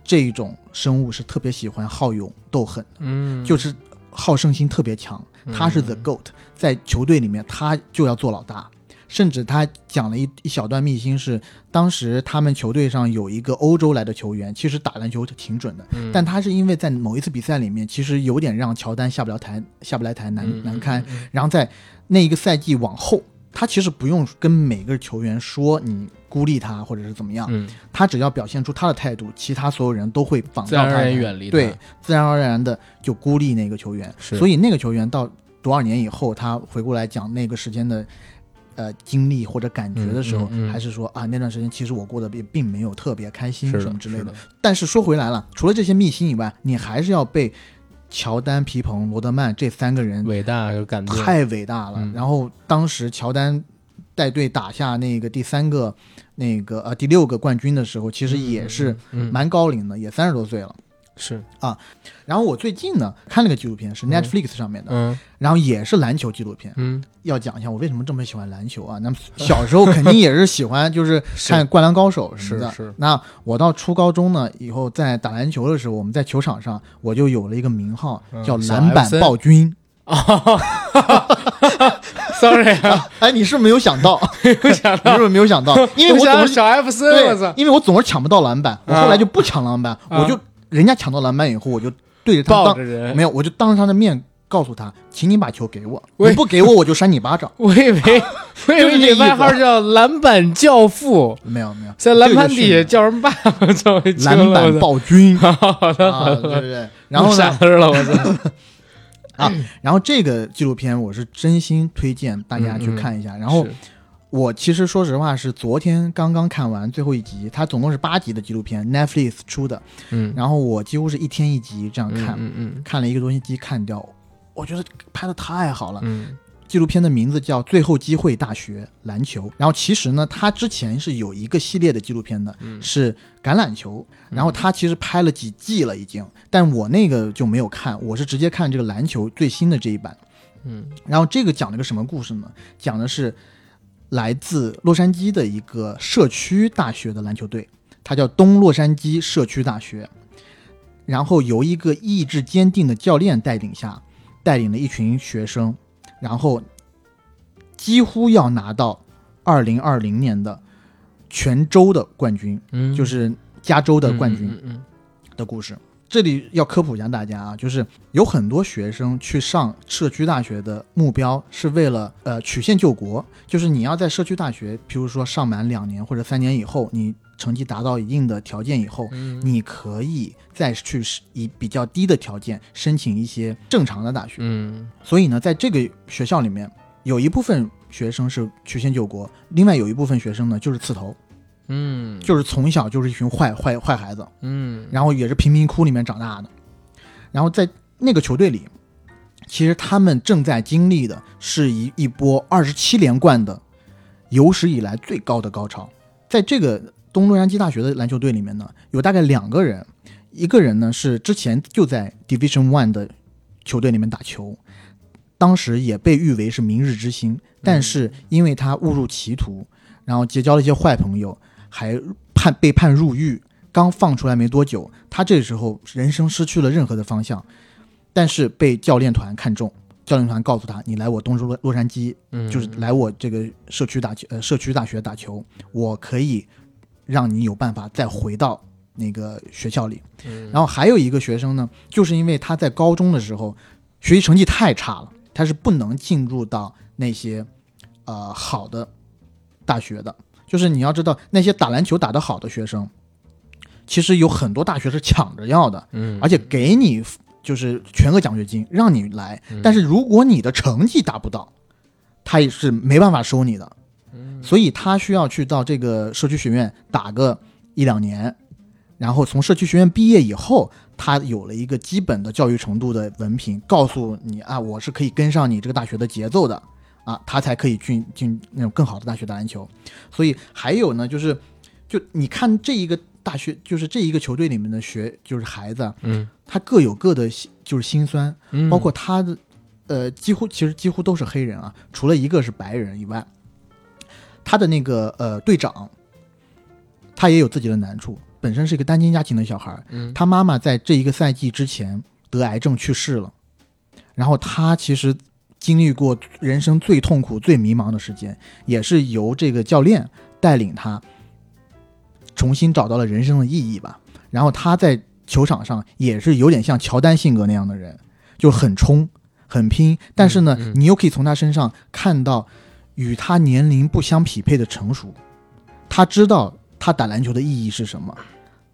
Speaker 1: 这种生物是特别喜欢好勇斗狠，
Speaker 2: 嗯
Speaker 1: 就是好胜心特别强。他是 the
Speaker 2: 嗯
Speaker 1: goat，在球队里面他就要做老大。甚至他讲了一一小段秘辛是，当时他们球队上有一个欧洲来的球员，其实打篮球挺准的，
Speaker 2: 嗯
Speaker 1: 但他是因为在某一次比赛里面，其实有点让乔丹下不了台，下不来台难
Speaker 2: 嗯
Speaker 1: 难堪。然后在那一个赛季往后，他其实不用跟每个球员说你孤立他或者是怎么样，
Speaker 2: 嗯
Speaker 1: 他只要表现出他的态度，其他所有人都会仿
Speaker 2: 自然而然远离他
Speaker 1: 对，自然而然的就孤立那个球员。所以那个球员到多少年以后，他回过来讲那个时间的。呃，经历或者感觉的时候，
Speaker 2: 嗯嗯嗯
Speaker 1: 还是说啊，那段时间其实我过得并并没有特别开心什么之类的
Speaker 2: 是的。
Speaker 1: 但是说回来了，除了这些秘辛以外，你还是要被乔丹、皮蓬、罗德曼这三个人
Speaker 2: 伟大有感动，
Speaker 1: 太伟大了。
Speaker 2: 嗯
Speaker 1: 然后当时乔丹带队打下那个第三个、那个呃第六个冠军的时候，其实也是蛮高龄的，也三十多岁了。
Speaker 2: 是啊
Speaker 1: 然后我最近呢看了个纪录片，是
Speaker 2: 嗯
Speaker 1: Netflix 上面的，
Speaker 2: 嗯
Speaker 1: 然后也是篮球纪录片。
Speaker 2: 嗯
Speaker 1: 要讲一下我为什么这么喜欢篮球啊？那么小时候肯定也是喜欢，就是 看《灌篮高手》什么的。
Speaker 2: 是是
Speaker 1: 那我到初高中呢，以后在打篮球的时候，我们在球场上我就有了一个名号，叫篮板暴君。
Speaker 2: 啊，sorry 啊，
Speaker 1: 哎，你是不是没有想到？
Speaker 2: 不想
Speaker 1: 你是不是没有想到？因为我总是
Speaker 2: 想小 FC，我操，，
Speaker 1: 因为我总是抢不到篮板，我
Speaker 2: 啊
Speaker 1: 后来就不抢篮板，
Speaker 2: 啊
Speaker 1: 我就人家抢到篮板以后，我就对着他当没有，我就当着他的面告诉他，请你把球给我，
Speaker 2: 喂
Speaker 1: 你不给我我就扇你巴掌。
Speaker 2: 我以为我以为你外号叫篮板教父，
Speaker 1: 没有没有，
Speaker 2: 在篮板底下叫什么爸爸？叫
Speaker 1: 篮板暴君
Speaker 2: 好的
Speaker 1: 啊，
Speaker 2: 好的，
Speaker 1: 对对对。然后呢，
Speaker 2: 傻了，我操，
Speaker 1: 啊，然后这个纪录片我是真心推荐大家去看一下。然后我其实说实话是昨天刚刚看完最后一集，它总共是八集的纪录片，Netflix 出的。
Speaker 2: 嗯，
Speaker 1: 然后我几乎是一天一集这样看，
Speaker 2: 嗯嗯
Speaker 1: 看了一个多星期看掉。我觉得拍的太好了。
Speaker 2: 嗯
Speaker 1: 纪录片的名字叫《最后机会大学篮球》。然后其实呢，它之前是有一个系列的纪录片的，
Speaker 2: 嗯
Speaker 1: 是橄榄球。然后他其实拍了几季了已经，但我那个就没有看，我是直接看这个篮球最新的这一版。
Speaker 2: 嗯
Speaker 1: 然后这个讲了个什么故事呢？讲的是来自洛杉矶的一个社区大学的篮球队，它叫东洛杉矶社区大学。然后由一个意志坚定的教练带领下，带领了一群学生，然后几乎要拿到二零二零年的全州的冠军，
Speaker 2: 嗯，
Speaker 1: 就是加州的冠军。
Speaker 2: 嗯嗯
Speaker 1: 的故事。这里要科普一下大家啊，就是有很多学生去上社区大学的目标是为了呃曲线救国，就是你要在社区大学，比如说上满两年或者三年以后，你成绩达到一定的条件以后，
Speaker 2: 嗯
Speaker 1: 你可以再去以比较低的条件申请一些正常的大学。
Speaker 2: 嗯
Speaker 1: 所以呢，在这个学校里面，有一部分学生是曲线救国，另外有一部分学生呢就是刺头，
Speaker 2: 嗯，
Speaker 1: 就是从小就是一群坏坏坏孩子。
Speaker 2: 嗯
Speaker 1: 然后也是贫民窟里面长大的。然后在那个球队里，其实他们正在经历的是一一波二十七连冠的有史以来最高的高潮。在这个东洛杉矶大学的篮球队里面呢，有大概两个人，一个人呢是之前就在 Division One 的球队里面打球，当时也被誉为是明日之星，但是因为他误入歧途，然后结交了一些坏朋友，还判被判入狱。刚放出来没多久，他这时候人生失去了任何的方向，但是被教练团看中，教练团告诉他：“你来我东洛洛杉矶，
Speaker 2: 嗯，
Speaker 1: 就是来我这个社区打球，呃，社区大学打球，我可以让你有办法再回到那个学校里。
Speaker 2: 嗯，
Speaker 1: 然后还有一个学生呢，就是因为他在高中的时候学习成绩太差了，他是不能进入到那些呃好的大学的。就是你要知道，那些打篮球打得好的学生，其实有很多大学是抢着要的，
Speaker 2: 嗯，
Speaker 1: 而且给你就是全额奖学金让你来，
Speaker 2: 嗯。
Speaker 1: 但是如果你的成绩达不到，他也是没办法收你的，
Speaker 2: 嗯
Speaker 1: 所以他需要去到这个社区学院打个一两年，然后从社区学院毕业以后，他有了一个基本的教育程度的文凭，告诉你啊，我是可以跟上你这个大学的节奏的。啊，他才可以去进那种更好的大学打篮球。所以还有呢，就是就你看这一个大学，就是这一个球队里面的学就是孩子啊，
Speaker 2: 嗯。
Speaker 1: 他各有各的辛就是心酸，
Speaker 2: 嗯，
Speaker 1: 包括他的呃，几乎其实几乎都是黑人啊，除了一个是白人以外，他的那个呃队长，他也有自己的难处，本身是一个单亲家庭的小孩他妈妈在这一个赛季之前得癌症去世了，然后他其实经历过人生最痛苦、最迷茫的时间，也是由这个教练带领他重新找到了人生的意义吧。然后他在球场上也是有点像乔丹性格那样的人，就很冲、很拼，但是呢，
Speaker 2: 嗯嗯
Speaker 1: 你又可以从他身上看到与他年龄不相匹配的成熟。他知道他打篮球的意义是什么，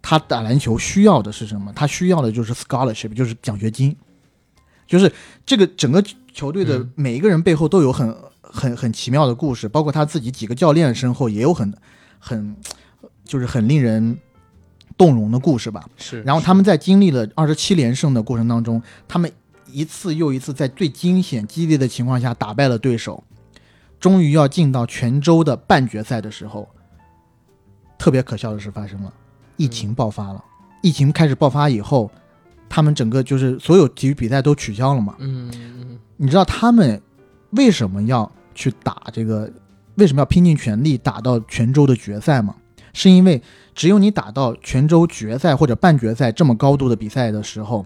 Speaker 1: 他打篮球需要的是什么？他需要的就是 scholarship，就是奖学金，就是这个整个球队的
Speaker 2: 嗯
Speaker 1: 每一个人背后都有很很很奇妙的故事，包括他自己几个教练身后也有很很就是很令人动容的故事吧。
Speaker 2: 是，
Speaker 1: 然后他们在经历了二十七连胜的过程当中，他们一次又一次在最惊险激烈的情况下打败了对手，终于要进到泉州的半决赛的时候，特别可笑的事发生了，疫情爆发了。疫情开始爆发以后，他们整个就是所有体育比赛都取消了嘛。
Speaker 2: 嗯嗯
Speaker 1: 你知道他们为什么要去打这个？为什么要拼尽全力打到泉州的决赛吗？是因为只有你打到泉州决赛或者半决赛这么高度的比赛的时候，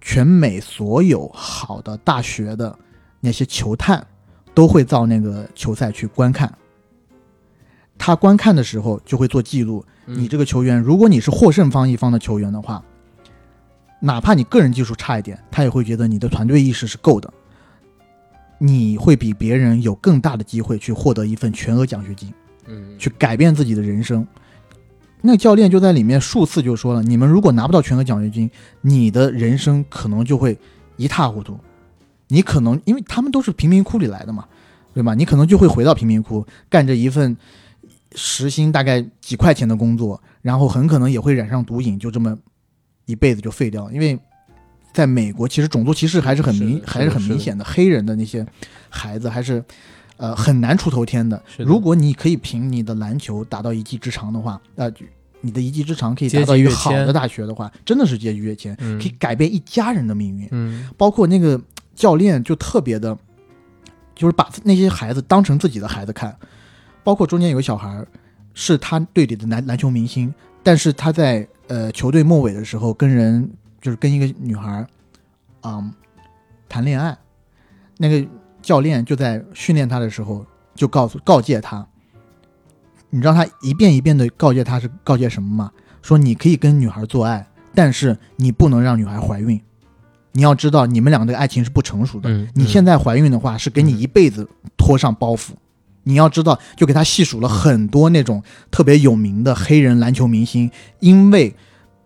Speaker 1: 全美所有好的大学的那些球探都会到那个球赛去观看。他观看的时候就会做记录，
Speaker 2: 嗯，
Speaker 1: 你这个球员，如果你是获胜方一方的球员的话，哪怕你个人技术差一点，他也会觉得你的团队意识是够的，你会比别人有更大的机会去获得一份全额奖学金，
Speaker 2: 嗯
Speaker 1: 去改变自己的人生。那教练就在里面数次就说了，你们如果拿不到全额奖学金，你的人生可能就会一塌糊涂，你可能因为他们都是贫民窟里来的嘛，对吧？你可能就会回到贫民窟，干着一份时薪大概几块钱的工作，然后很可能也会染上毒瘾，就这么一辈子就废掉了。因为在美国，其实种族歧视还是很明还是很明显的，黑人的那些孩子还是呃很难出头天的。
Speaker 2: 的
Speaker 1: 如果你可以凭你的篮球达到一技之长的话，呃，你的一技之长可以达到一个好的大学的话，真的是阶级跃迁，
Speaker 2: 嗯
Speaker 1: 可以改变一家人的命运。
Speaker 2: 嗯
Speaker 1: 包括那个教练就特别的，就是把那些孩子当成自己的孩子看。包括中间有个小孩是他队里的篮篮球明星，但是他在呃球队末尾的时候跟人就是跟一个女孩儿，嗯，谈恋爱。那个教练就在训练他的时候就告诉告诫他，你知道他一遍一遍的告诫他是告诫什么吗？说你可以跟女孩做爱，但是你不能让女孩怀孕。你要知道，你们俩的爱情是不成熟的。
Speaker 2: 嗯，
Speaker 1: 你现在怀孕的话，是给你一辈子拖上包袱。你要知道，就给他细数了很多那种特别有名的黑人篮球明星，因为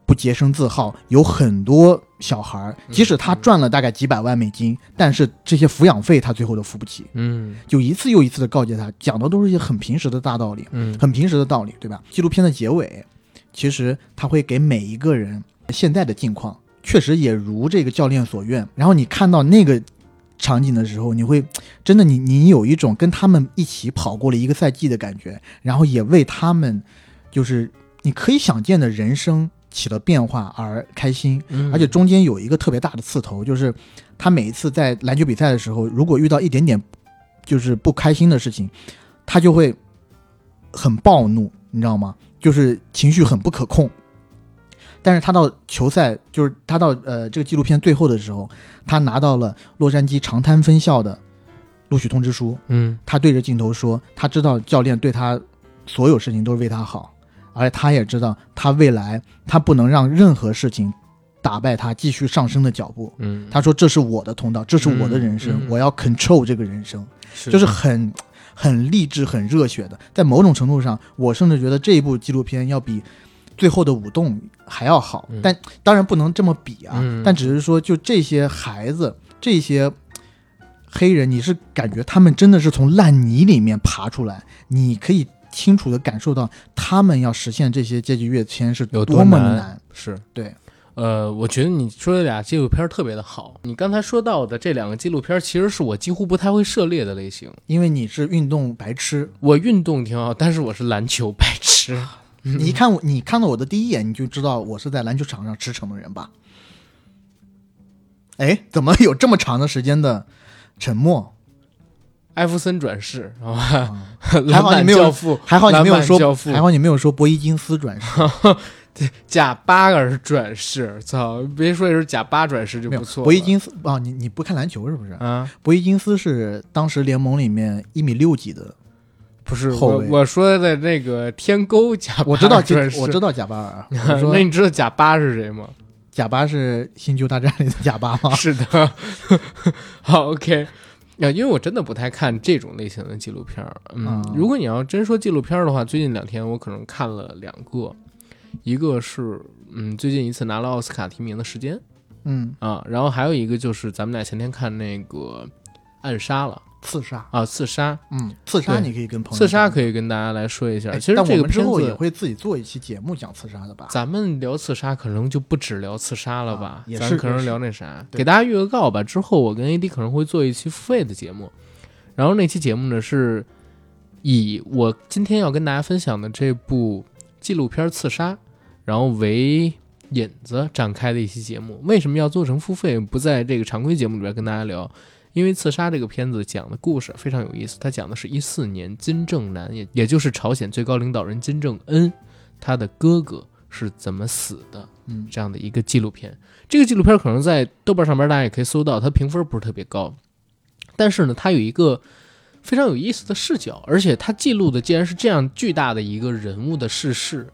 Speaker 1: 不洁身自好，有很多小孩儿，即使他赚了大概几百万美金，但是这些抚养费他最后都付不起。
Speaker 2: 嗯
Speaker 1: 就一次又一次的告诫他，讲的都是一些很平时的大道理。
Speaker 2: 嗯
Speaker 1: 很平时的道理，对吧？纪录片的结尾，其实他会给每一个人现在的境况，确实也如这个教练所愿。然后你看到那个场景的时候，你会真的你你有一种跟他们一起跑过了一个赛季的感觉，然后也为他们就是你可以想见的人生起了变化而开心。
Speaker 2: 嗯
Speaker 1: 而且中间有一个特别大的刺头，就是他每一次在篮球比赛的时候，如果遇到一点点就是不开心的事情，他就会很暴怒，你知道吗？就是情绪很不可控。但是他到球赛，就是他到呃这个纪录片最后的时候，他拿到了洛杉矶长滩分校的录取通知书。
Speaker 2: 嗯
Speaker 1: 他对着镜头说，他知道教练对他所有事情都是为他好，而且他也知道他未来他不能让任何事情打败他继续上升的脚步。
Speaker 2: 嗯，
Speaker 1: 他说：“这是我的通道，这是我的人生，
Speaker 2: 嗯嗯
Speaker 1: 我要 control 这个人生。”
Speaker 2: 是
Speaker 1: 就是很很励志、很热血的。在某种程度上，我甚至觉得这一部纪录片要比最后的舞动还要好。
Speaker 2: 嗯
Speaker 1: 但当然不能这么比啊，
Speaker 2: 嗯
Speaker 1: 但只是说，就这些孩子，这些黑人，你是感觉他们真的是从烂泥里面爬出来，你可以清楚的感受到他们要实现这些阶级跃迁是
Speaker 2: 有
Speaker 1: 多么
Speaker 2: 难？
Speaker 1: 难。
Speaker 2: 是
Speaker 1: 对，
Speaker 2: 呃，我觉得你说的俩纪录片特别的好。你刚才说到的这两个纪录片，其实是我几乎不太会涉猎的类型。
Speaker 1: 因为你是运动白痴，
Speaker 2: 我运动挺好，但是我是篮球白痴。
Speaker 1: 你一看我，你看到我的第一眼，你就知道我是在篮球场上驰骋的人吧？哎，怎么有这么长的时间的沉默？
Speaker 2: 艾弗森转世，好 吧？
Speaker 1: 啊还好你没有还好你没有说，还好你没有说博伊金斯转世，
Speaker 2: 贾巴尔转世，操！别说也是贾巴转世就不错。
Speaker 1: 博伊金斯啊，你你不看篮球是不是？
Speaker 2: 啊，
Speaker 1: 博伊金斯是当时联盟里面一米六几的，
Speaker 2: 不是
Speaker 1: 后卫
Speaker 2: 我我说的那个天沟 贾巴
Speaker 1: 我知道我知道贾巴尔，我
Speaker 2: 那你知道贾巴是谁吗？
Speaker 1: 贾巴是星球大战里的贾巴吗？
Speaker 2: 是的，好，OK。啊，因为我真的不太看这种类型的纪录片儿。嗯，
Speaker 1: 啊
Speaker 2: 如果你要真说纪录片儿的话，最近两天我可能看了两个，一个是嗯最近一次拿了奥斯卡提名的时间
Speaker 1: 嗯，
Speaker 2: 啊，然后还有一个就是咱们俩前天看那个暗杀了
Speaker 1: 刺杀，
Speaker 2: 啊，刺杀，
Speaker 1: 嗯，刺杀你可以跟朋友
Speaker 2: 刺杀可以跟大家来说一下。
Speaker 1: 哎
Speaker 2: 其实这个片子，
Speaker 1: 后也会自己做一期节目讲刺杀的吧？
Speaker 2: 咱们聊刺杀可能就不止聊刺杀了吧
Speaker 1: 啊？也
Speaker 2: 咱可能聊那啥，给大家预个告吧。之后我跟 AD 可能会做一期付费的节目，然后那期节目呢是以我今天要跟大家分享的这部纪录片《刺杀》，然后为引子展开的一期节目。为什么要做成付费，不在这个常规节目里边跟大家聊？因为《刺杀》这个片子讲的故事非常有意思，它讲的是一四年金正男，也也就是朝鲜最高领导人金正恩，他的哥哥是怎么死的
Speaker 1: 嗯，
Speaker 2: 这样的一个纪录片。这个纪录片可能在豆瓣上面大家也可以搜到，它评分不是特别高，但是呢，它有一个非常有意思的视角，而且它记录的既然是这样巨大的一个人物的逝世，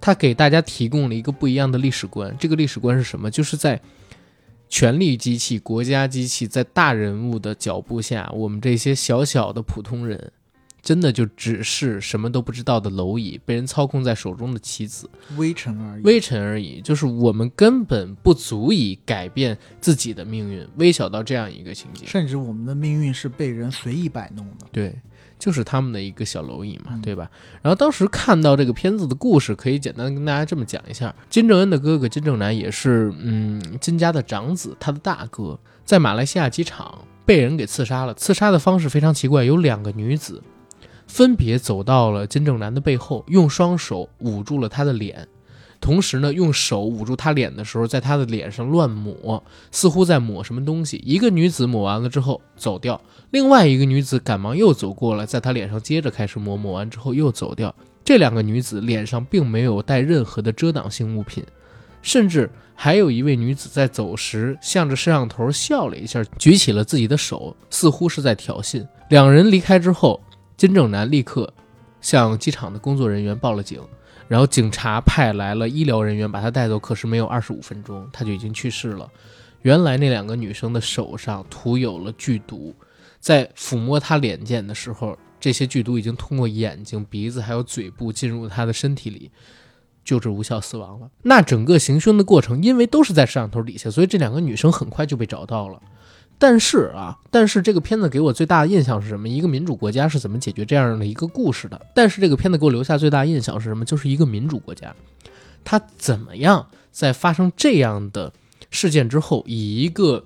Speaker 2: 它给大家提供了一个不一样的历史观。这个历史观是什么？就是在权力机器、国家机器在大人物的脚步下，我们这些小小的普通人，真的就只是什么都不知道的蝼蚁，被人操控在手中的棋子。
Speaker 1: 微尘而已。
Speaker 2: 微尘而已，就是我们根本不足以改变自己的命运，微小到这样一个情节。
Speaker 1: 甚至我们的命运是被人随意摆弄的。
Speaker 2: 对，就是他们的一个小蝼蚁嘛，
Speaker 1: 嗯
Speaker 2: 对吧？然后当时看到这个片子的故事，可以简单跟大家这么讲一下：金正恩的哥哥金正男也是，嗯，金家的长子，他的大哥，在马来西亚机场被人给刺杀了。刺杀的方式非常奇怪，有两个女子分别走到了金正男的背后，用双手捂住了他的脸。同时呢，用手捂住他脸的时候，在他的脸上乱抹，似乎在抹什么东西。一个女子抹完了之后走掉，另外一个女子赶忙又走过来，在她脸上接着开始抹，抹完之后又走掉。这两个女子脸上并没有带任何的遮挡性物品，甚至还有一位女子在走时向着摄像头笑了一下，举起了自己的手，似乎是在挑衅。两人离开之后，金正男立刻向机场的工作人员报了警。然后警察派来了医疗人员把他带走，可是没有二十五分钟，他就已经去世了。原来那两个女生的手上涂有了剧毒，在抚摸她脸颊的时候，这些剧毒已经通过眼睛、鼻子还有嘴部进入她的身体里，救治无效死亡了。那整个行凶的过程，因为都是在摄像头底下，所以这两个女生很快就被找到了。但是啊，但是这个片子给我最大的印象是什么？一个民主国家是怎么解决这样的一个故事的？但是这个片子给我留下最大的印象是什么？就是一个民主国家，它怎么样在发生这样的事件之后，以一个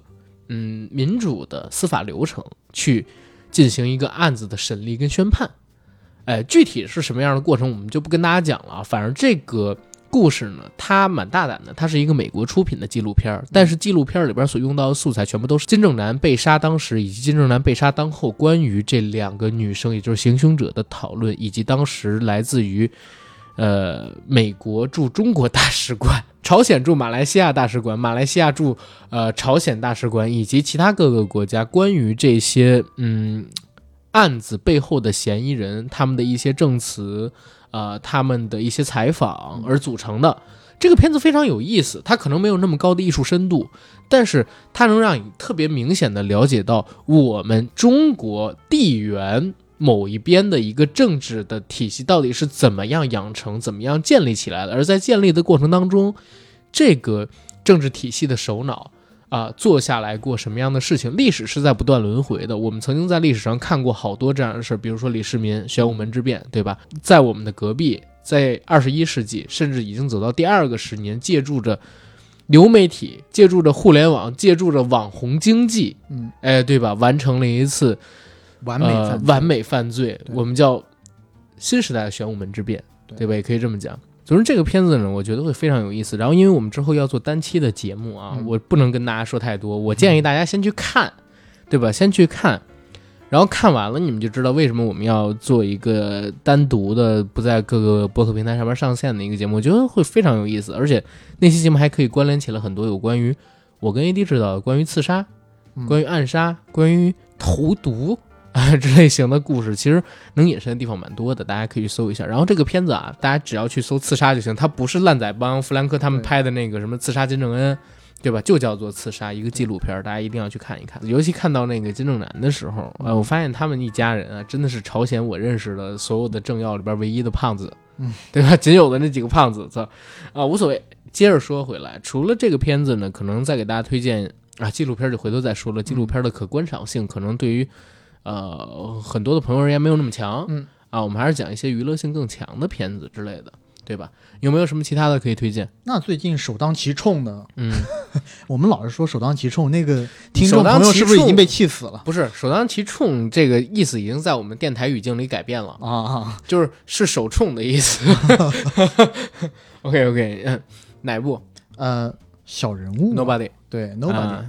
Speaker 2: 嗯民主的司法流程去进行一个案子的审理跟宣判。哎，具体是什么样的过程，我们就不跟大家讲了啊。反正这个故事呢，它蛮大胆的，它是一个美国出品的纪录片，但是纪录片里边所用到的素材全部都是金正男被杀当时以及金正男被杀当后关于这两个女生，也就是行凶者的讨论，以及当时来自于 呃美国驻中国大使馆、朝鲜驻马来西亚大使馆、马来西亚驻呃朝鲜大使馆以及其他各个国家关于这些嗯案子背后的嫌疑人他们的一些证词。呃，他们的一些采访而组成的这个片子非常有意思，它可能没有那么高的艺术深度，但是它能让你特别明显的了解到我们中国地缘某一边的一个政治的体系到底是怎么样养成、怎么样建立起来的，而在建立的过程当中，这个政治体系的首脑。啊，做下来过什么样的事情？历史是在不断轮回的。我们曾经在历史上看过好多这样的事儿，比如说李世民玄武门之变，对吧？在我们的隔壁，在二十一世纪，甚至已经走到第二个十年，借助着流媒体，借助着互联网，借助着网红经济，
Speaker 1: 嗯，
Speaker 2: 哎，对吧？完成了一次
Speaker 1: 完美
Speaker 2: 呃完美犯罪，我们叫新时代的玄武门之变，
Speaker 1: 对
Speaker 2: 对吧？也可以这么讲。总之，这个片子呢，我觉得会非常有意思。然后，因为我们之后要做单期的节目啊，
Speaker 1: 嗯
Speaker 2: 我不能跟大家说太多。我建议大家先去看，对吧？先去看，然后看完了，你们就知道为什么我们要做一个单独的、不在各个播客平台上面上线的一个节目。我觉得会非常有意思，而且那期节目还可以关联起了很多有关于我跟 AD 知道的关于刺杀、
Speaker 1: 嗯
Speaker 2: 关于暗杀、关于投毒 啊这类型的故事，其实能引申的地方蛮多的，大家可以去搜一下。然后这个片子啊，大家只要去搜刺杀就行，它不是烂仔帮弗兰克他们拍的那个什么刺杀金正恩。对吧？就叫做刺杀，一个纪录片，大家一定要去看一看。尤其看到那个金正男的时候，呃，我发现他们一家人啊，真的是朝鲜我认识的所有的政要里边唯一的胖子，
Speaker 1: 嗯，
Speaker 2: 对吧？仅有的那几个胖子，操啊，无所谓。接着说回来，除了这个片子呢，可能再给大家推荐啊，纪录片就回头再说了。纪录片的可观赏性可能对于呃很多的朋友而言没有那么强，
Speaker 1: 嗯
Speaker 2: 啊，我们还是讲一些娱乐性更强的片子之类的，对吧？有没有什么其他的可以推荐？
Speaker 1: 那最近首当其冲的，
Speaker 2: 嗯，
Speaker 1: 我们老是说首当其冲，那个听众朋友是不是已经被气死了
Speaker 2: 不是首当其冲这个意思已经在我们电台语境里改变了，
Speaker 1: 啊啊？
Speaker 2: 就是是首冲的意思。OK OK，嗯，哪部
Speaker 1: 呃，小人物
Speaker 2: ？Nobody。
Speaker 1: 对 Nobody，
Speaker 2: 啊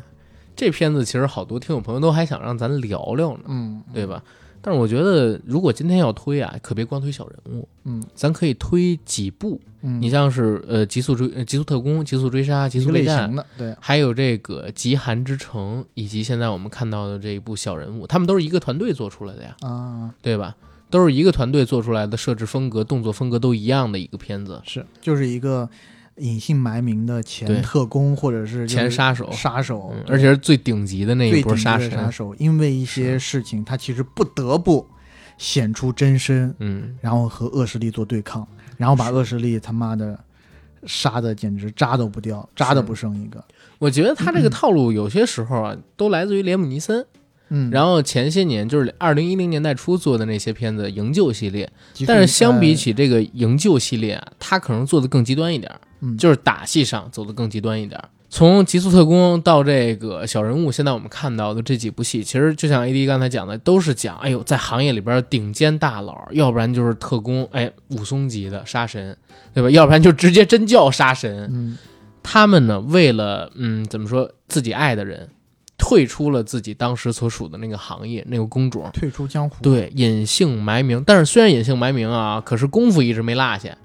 Speaker 2: 这片子其实好多听友朋友都还想让咱聊聊呢，
Speaker 1: 嗯，
Speaker 2: 对吧？但是我觉得，如果今天要推啊，可别光推小人物，
Speaker 1: 嗯
Speaker 2: 咱可以推几部。
Speaker 1: 嗯，
Speaker 2: 你像是呃《极速追》呃《极速特工》《极速追杀》《极速备战
Speaker 1: 对，
Speaker 2: 还有这个《极寒之城》，以及现在我们看到的这一部小人物，他们都是一个团队做出来的呀，
Speaker 1: 啊，
Speaker 2: 对吧？都是一个团队做出来的，设置风格、动作风格都一样的一个片子。
Speaker 1: 是，就是一个隐姓埋名的前特工或者是
Speaker 2: 前杀手。
Speaker 1: 杀手
Speaker 2: 嗯，而且是最顶级的那一波杀
Speaker 1: 手。杀手，因为一些事情，他其实不得不显出真身，
Speaker 2: 嗯，
Speaker 1: 然后和恶势力做对抗，然后把恶势力他妈的杀的简直渣都不掉，渣都不剩一个。
Speaker 2: 我觉得他这个套路有些时候啊，都来自于连姆尼森。
Speaker 1: 嗯，
Speaker 2: 然后前些年就是二零一零年代初做的那些片子，营救系列。但是相比
Speaker 1: 呃
Speaker 2: 起这个营救系列啊，他可能做的更极端一点儿，
Speaker 1: 嗯
Speaker 2: 就是打戏上走的更极端一点。从《极速特工》到这个小人物，现在我们看到的这几部戏，其实就像 AD 刚才讲的，都是讲，哎呦，在行业里边顶尖大佬，要不然就是特工，哎，武松级的杀神，对吧？要不然就直接真叫杀神。
Speaker 1: 嗯
Speaker 2: 他们呢，为了嗯，怎么说，自己爱的人，退出了自己当时所属的那个行业那个工种，
Speaker 1: 退出江湖，
Speaker 2: 对，隐姓埋名。但是虽然隐姓埋名啊，可是功夫一直没落下，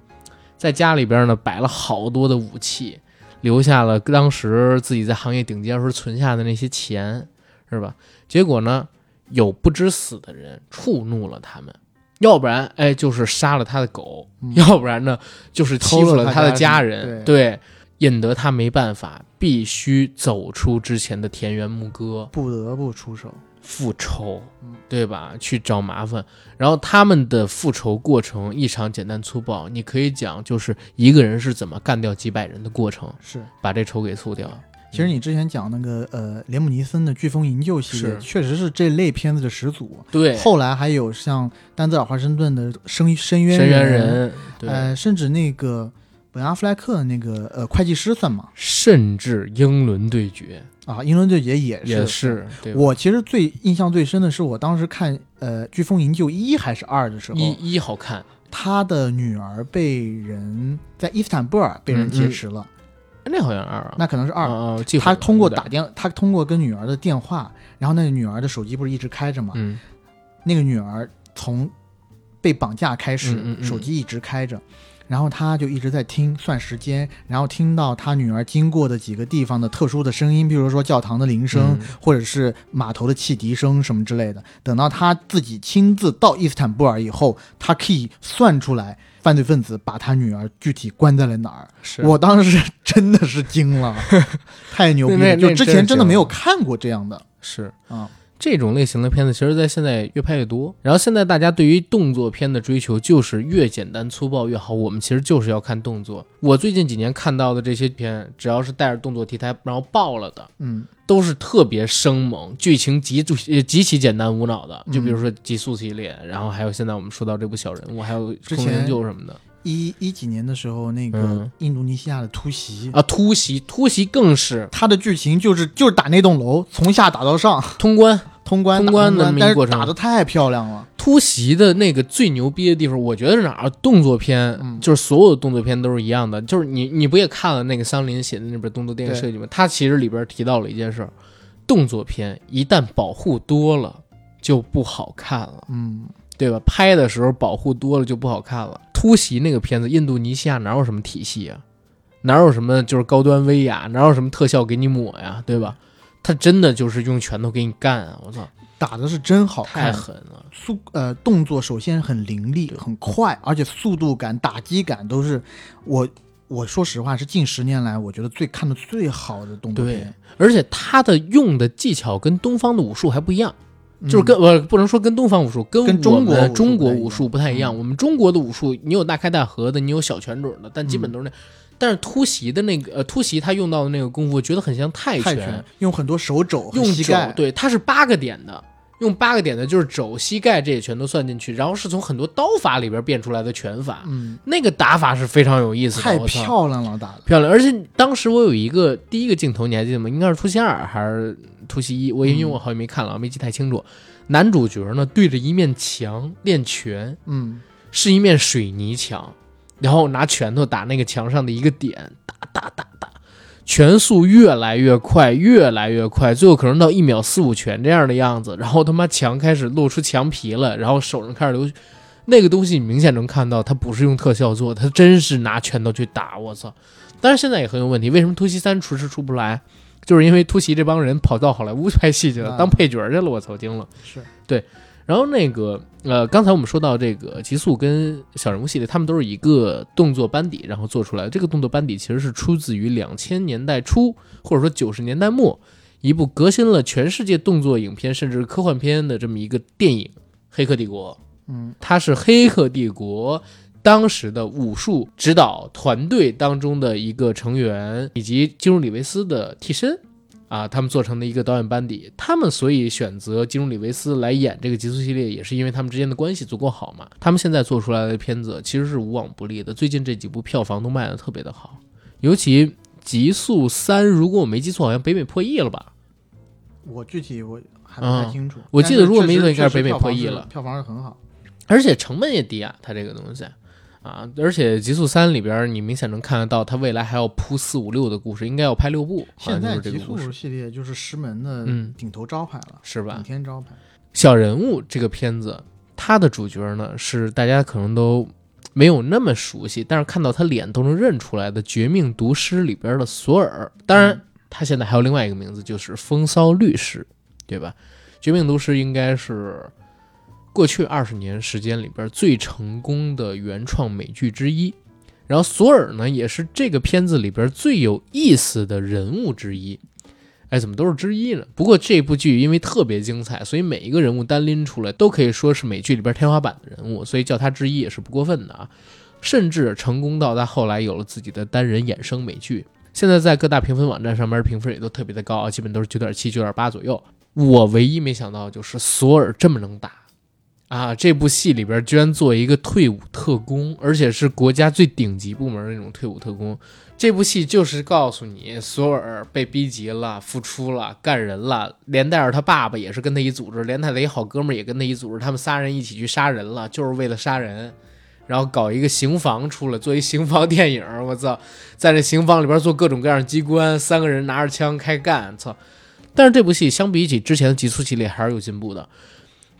Speaker 2: 在家里边呢摆了好多的武器，留下了当时自己在行业顶尖时候存下的那些钱，是吧？结果呢，有不知死的人触怒了他们。要不然，哎，就是杀了他的狗；
Speaker 1: 嗯
Speaker 2: 要不然呢，就是欺负
Speaker 1: 了他
Speaker 2: 他的
Speaker 1: 家
Speaker 2: 家人。
Speaker 1: 人对
Speaker 2: 对，引得他没办法，必须走出之前的田园牧歌，
Speaker 1: 不得不出手。
Speaker 2: 复仇
Speaker 1: 嗯，
Speaker 2: 对吧？去找麻烦。然后他们的复仇过程异常简单粗暴，你可以讲就是一个人是怎么干掉几百人的过程，
Speaker 1: 是，
Speaker 2: 把这仇给诉掉。
Speaker 1: 其实你之前讲那个呃连姆尼森的《飓风营救》系列，确实是这类片子的始祖。
Speaker 2: 对，
Speaker 1: 后来还有像丹泽尔华盛顿的《深深渊
Speaker 2: 深渊
Speaker 1: 人》，
Speaker 2: 对，
Speaker 1: 呃，甚至那个本阿弗莱克的那个呃会计师算吗？
Speaker 2: 甚至英伦对决
Speaker 1: 啊，英伦对决也是。
Speaker 2: 也是，
Speaker 1: 我其实最印象最深的是我当时看呃《飓风营救一》还是二的时候，
Speaker 2: 一一好看，
Speaker 1: 他的女儿被人在伊斯坦布尔被人劫持了，
Speaker 2: 那好像二啊，
Speaker 1: 那可能是二。他通过打电，他通过跟女儿的电话，然后那个女儿的手机不是一直开着吗？
Speaker 2: 嗯
Speaker 1: 那个女儿从被绑架开始，手机一直开着，然后他就一直在听算时间，然后听到他女儿经过的几个地方的特殊的声音，比如说教堂的铃声，
Speaker 2: 嗯
Speaker 1: 或者是码头的汽笛声什么之类的。等到他自己亲自到伊斯坦布尔以后，他可以算出来犯罪分子把他女儿具体关在了哪儿。我当时真的是惊了，太牛逼了！就之前真的没有看过这样的
Speaker 2: 是
Speaker 1: 啊。
Speaker 2: 这种类型的片子，其实在现在越拍越多。然后现在大家对于动作片的追求就是越简单粗暴越好。我们其实就是要看动作。我最近几年看到的这些片，只要是带着动作题材然后爆了的，
Speaker 1: 嗯，
Speaker 2: 都是特别生猛，剧情极呃极其简单无脑的。就比如说《极速》系列，然后还有现在我们说到这部小人物，还有《
Speaker 1: 之前
Speaker 2: 空营救》什么的
Speaker 1: 一一几年的时候，那个
Speaker 2: 嗯
Speaker 1: 印度尼西亚的突袭，
Speaker 2: 啊。突袭，突袭更是
Speaker 1: 它的剧情就是就是打那栋楼，从下打到上，
Speaker 2: 通关。
Speaker 1: 通关
Speaker 2: 通关的
Speaker 1: 打但是打的太漂亮了。
Speaker 2: 突袭的那个最牛逼的地方，我觉得是哪儿？动作片，
Speaker 1: 嗯
Speaker 2: 就是所有的动作片都是一样的。就是你，你不也看了那个桑林写的那本动作电影设计吗？他其实里边提到了一件事儿：动作片一旦保护多了，就不好看了，
Speaker 1: 嗯，
Speaker 2: 对吧？拍的时候保护多了就不好看了。突袭那个片子，印度尼西亚哪有什么体系啊？哪有什么就是高端威亚？哪有什么特效给你抹呀？对吧？他真的就是用拳头给你干啊！我操，
Speaker 1: 打的是真好
Speaker 2: 太，狠了！
Speaker 1: 速呃动作首先很凌厉、很快，而且速度感、打击感都是我我说实话是近十年来我觉得最看的最好的动作
Speaker 2: 对
Speaker 1: 片，，
Speaker 2: 而且他的用的技巧跟东方的武术还不一样，
Speaker 1: 嗯
Speaker 2: 就是跟我不能说跟东方武术，跟
Speaker 1: 跟中国
Speaker 2: 中国武术不太一样。
Speaker 1: 嗯
Speaker 2: 我们中国的武术，你有大开大合的，你有小拳准的，但基本都是那。但是突袭的那个呃突袭他用到的那个功夫，我觉得很像泰
Speaker 1: 泰拳用很多手肘
Speaker 2: 用肘
Speaker 1: 膝盖，
Speaker 2: 对，它是八个点的。用八个点的，就是肘、膝盖这些全都算进去，然后是从很多刀法里边变出来的拳法，
Speaker 1: 嗯，
Speaker 2: 那个打法是非常有意思的，
Speaker 1: 太漂亮了打的，
Speaker 2: 漂亮，而且当时我有一个第一个镜头，你还记得吗？应该是突袭二还是突袭一？我因为我好像没看了，没记太清楚。男主角呢对着一面墙练拳，
Speaker 1: 嗯，
Speaker 2: 是一面水泥墙，然后拿拳头打那个墙上的一个点，打打打打，拳速越来越快，越来越快，最后可能到一秒四五拳这样的样子。然后他妈墙开始露出墙皮了，然后手上开始流血。那个东西你明显能看到，他不是用特效做的，他真是拿拳头去打。我操！但是现在也很有问题，为什么突袭三迟迟出不来？就是因为突袭这帮人跑到好莱坞拍戏去了，当配角去了。我操，惊了。
Speaker 1: 是对
Speaker 2: 然后那个呃，刚才我们说到这个极速跟小人物系列，他们都是一个动作班底，然后做出来的。这个动作班底其实是出自于两千年代初或者说九十年代末一部革新了全世界动作影片甚至科幻片的这么一个电影《黑客帝国》。
Speaker 1: 嗯，
Speaker 2: 它是《黑客帝国》当时的武术指导团队当中的一个成员，以及基努里维斯的替身啊，他们做成的一个导演班底。他们所以选择基努里维斯来演这个极速系列，也是因为他们之间的关系足够好嘛。他们现在做出来的片子其实是无往不利的，最近这几部票房都卖的特别的好，尤其《极速三》，如果我没记错，好像北美破亿了吧？
Speaker 1: 我具体我还不太清楚，
Speaker 2: 嗯我记得如果没记错应该是北美破亿了
Speaker 1: 票房是票房是很好，
Speaker 2: 而且成本也低啊，它这个东西啊，而且《极速三》里边你明显能看得到，他未来还要铺四五六的故事，应该要拍六部，
Speaker 1: 现在
Speaker 2: 这
Speaker 1: 极速系列就是石门的
Speaker 2: 嗯
Speaker 1: 顶头招牌了，
Speaker 2: 是吧
Speaker 1: 顶？天招牌。
Speaker 2: 小人物这个片子，它的主角呢是大家可能都没有那么熟悉，但是看到他脸都能认出来的《绝命毒师》里边的索尔。当然，他现在还有另外一个名字，就是风骚律师，对吧？《绝命毒师》应该是过去二十年时间里边最成功的原创美剧之一。然后索尔呢，也是这个片子里边最有意思的人物之一。哎，怎么都是之一呢？不过这部剧因为特别精彩，所以每一个人物单拎出来都可以说是美剧里边天花板的人物，所以叫他之一也是不过分的啊。甚至成功到他后来有了自己的单人衍生美剧，现在在各大评分网站上面评分也都特别的高啊，基本都是九点七、九点八左右。我唯一没想到就是索尔这么能打，啊，这部戏里边居然做一个退伍特工，而且是国家最顶级部门的那种退伍特工。这部戏就是告诉你，索尔被逼急了，复出了，干人了，连带着他爸爸也是跟他一组织，连他的一好哥们儿也跟他一组织，他们仨人一起去杀人了，就是为了杀人，然后搞一个刑房出来，做一刑房电影。我操，在这刑房里边做各种各样的机关，三个人拿着枪开干，操！但是这部戏相比起之前的《极速》系列还是有进步的。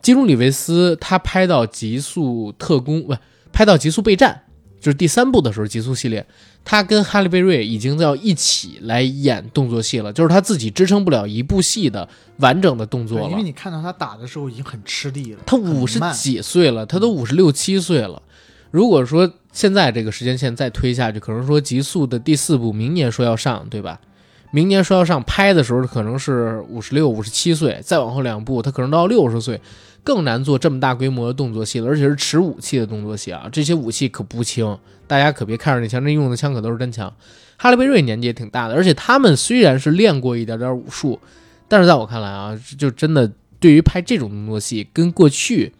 Speaker 2: 基努里维斯他拍到《极速特工》不，拍到《极速备战》，就是第三部的时候，《极速》系列，他跟哈利贝瑞已经要一起来演动作戏了，就是他自己支撑不了一部戏的完整的动作了
Speaker 1: 因为。你看到他打的时候已经很吃力了，
Speaker 2: 他五十几岁了，他都五十六七岁了。如果说现在这个时间线再推下去，可能说《极速》的第四部明年说要上，对吧？明年说要上，拍的时候可能是五十六、五十七岁，再往后两部他可能到六十岁，更难做这么大规模的动作戏了，而且是持武器的动作戏啊！这些武器可不轻，大家可别看着那枪，那用的枪可都是真枪。哈利贝瑞年纪也挺大的，而且他们虽然是练过一点点武术，但是在我看来啊，就真的对于拍这种动作戏，跟过去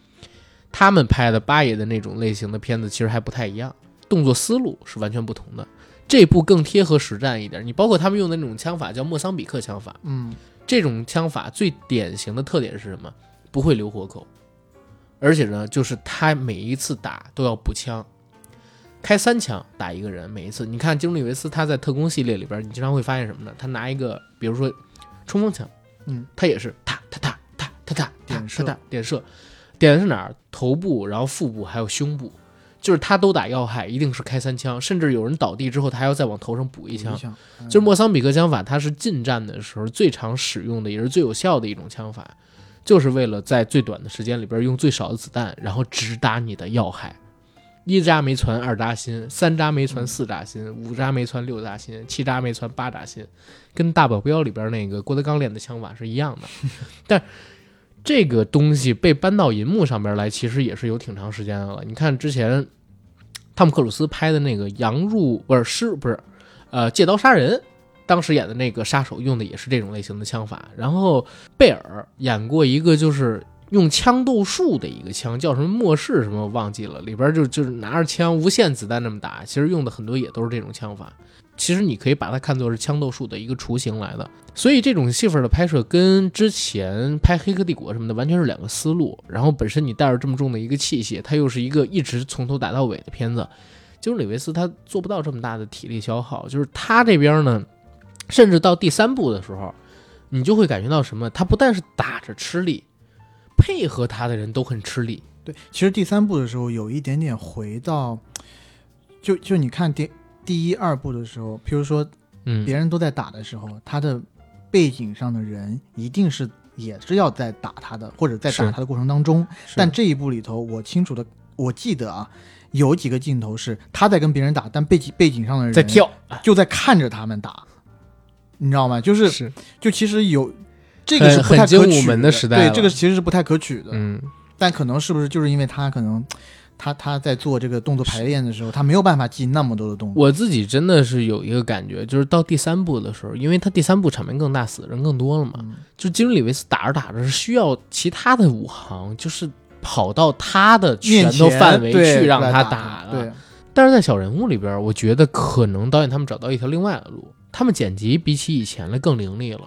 Speaker 2: 他们拍的八爷的那种类型的片子其实还不太一样，动作思路是完全不同的。这部更贴合实战一点，你包括他们用的那种枪法叫莫桑比克枪法，
Speaker 1: 嗯，
Speaker 2: 这种枪法最典型的特点是什么？不会留活口，而且呢，就是他每一次打都要补枪，开三枪打一个人，每一次。你看基努里维斯他在特工系列里边，你经常会发现什么呢？他拿一个，比如说冲锋枪，
Speaker 1: 嗯，
Speaker 2: 他也是哒哒哒哒哒哒
Speaker 1: 点射
Speaker 2: 点射，点的是哪儿？头部，然后腹部，还有胸部。就是他都打要害，一定是开三枪，甚至有人倒地之后，他还要再往头上补一枪
Speaker 1: 一。枪，嗯
Speaker 2: 就是莫桑比克枪法，它是近战的时候最常使用的，也是最有效的一种枪法，就是为了在最短的时间里边用最少的子弹，然后直达你的要害。一扎没穿二扎心，三扎没穿四扎心，五扎没穿六扎心，七扎没穿八扎心，跟大保镖里边那个郭德纲练的枪法是一样的。但这个东西被搬到银幕上边来，其实也是有挺长时间的了。你看之前汤姆克鲁斯拍的那个《羊入》不是狮不是呃借刀杀人，当时演的那个杀手用的也是这种类型的枪法。然后贝尔演过一个就是用枪斗术的一个枪，叫什么末世什么忘记了，里边就就是拿着枪无限子弹那么打，其实用的很多也都是这种枪法。其实你可以把它看作是枪斗术的一个雏形来的，所以这种戏份的拍摄跟之前拍《黑客帝国》什么的完全是两个思路。然后本身你带着这么重的一个器械，它又是一个一直从头打到尾的片子，就是李维斯他做不到这么大的体力消耗。就是他这边呢，甚至到第三部的时候，你就会感觉到什么？他不但是打着吃力，配合他的人都很吃力。
Speaker 1: 对，其实第三部的时候有一点点回到，就就你看第第一二部的时候，譬如说
Speaker 2: 嗯，
Speaker 1: 别人都在打的时候，他的背景上的人一定是也是要在打他的，或者在打他的过程当中。但这一部里头，我清楚的，我记得啊，有几个镜头是他在跟别人打，但背景背景上的人
Speaker 2: 在跳，
Speaker 1: 就在看着他们打，你知道吗？就是
Speaker 2: 是
Speaker 1: 就其实有这个是
Speaker 2: 很
Speaker 1: 不太可取
Speaker 2: 的时代
Speaker 1: 对，这个其实是不太可取的。
Speaker 2: 嗯。
Speaker 1: 但可能是不是就是因为他可能他他在做这个动作排练的时候，他没有办法记那么多的动作。
Speaker 2: 我自己真的是有一个感觉，就是到第三部的时候，因为他第三部场面更大，死的人更多了嘛，
Speaker 1: 嗯
Speaker 2: 就基努里维斯打着打着是需要其他的武行，就是跑到他的拳头范围去让他
Speaker 1: 打
Speaker 2: 打的。
Speaker 1: 对，
Speaker 2: 但是在小人物里边，我觉得可能导演他们找到一条另外的路，他们剪辑比起以前的更凌厉了。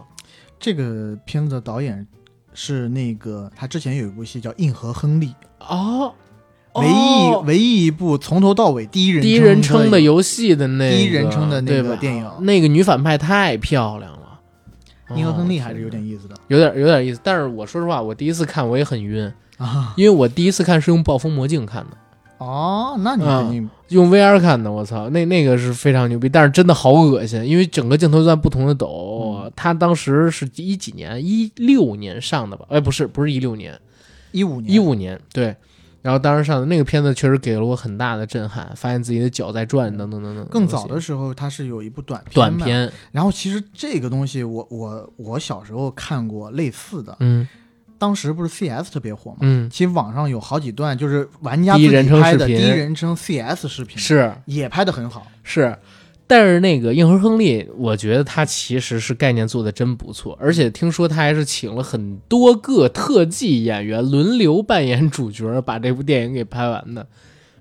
Speaker 1: 这个片子的导演是那个他之前有一部戏叫《硬核亨利》，
Speaker 2: 哦，
Speaker 1: 唯一唯一一部从头到尾第一人
Speaker 2: 第一人称的
Speaker 1: 的
Speaker 2: 游戏的那个
Speaker 1: 第一人称的那个电影。
Speaker 2: 那个女反派太漂亮了。
Speaker 1: 硬核亨利
Speaker 2: 哦
Speaker 1: 还是有点意思的。
Speaker 2: 有点有点意思，但是我说实话，我第一次看我也很晕，
Speaker 1: 啊。
Speaker 2: 因为我第一次看是用暴风魔镜看的，
Speaker 1: 哦，那你
Speaker 2: 啊
Speaker 1: 肯定
Speaker 2: 用 VR 看的，我操，那那个是非常牛逼，但是真的好恶心，因为整个镜头在不同的抖。
Speaker 1: 嗯
Speaker 2: 他当时是一几年，一六年上的吧？哎，不是，不是一六年，
Speaker 1: 一五年
Speaker 2: 一五年，对。然后当时上的那个片子确实给了我很大的震撼，发现自己的脚在转，等等等等。
Speaker 1: 更早的时候，它是有一部短片。
Speaker 2: 短片，
Speaker 1: 然后其实这个东西我，我我小时候看过类似的，
Speaker 2: 嗯
Speaker 1: 当时不是 CS 特别火嘛？
Speaker 2: 嗯，
Speaker 1: 其实网上有好几段就是玩家自己
Speaker 2: 第一人称
Speaker 1: 拍的
Speaker 2: 视频
Speaker 1: 第一人称 CS 视频，
Speaker 2: 是
Speaker 1: 也拍得很好。
Speaker 2: 是，但是那个硬核亨利，我觉得他其实是概念做的真不错，而且听说他还是请了很多个特技演员轮流扮演主角，把这部电影给拍完的，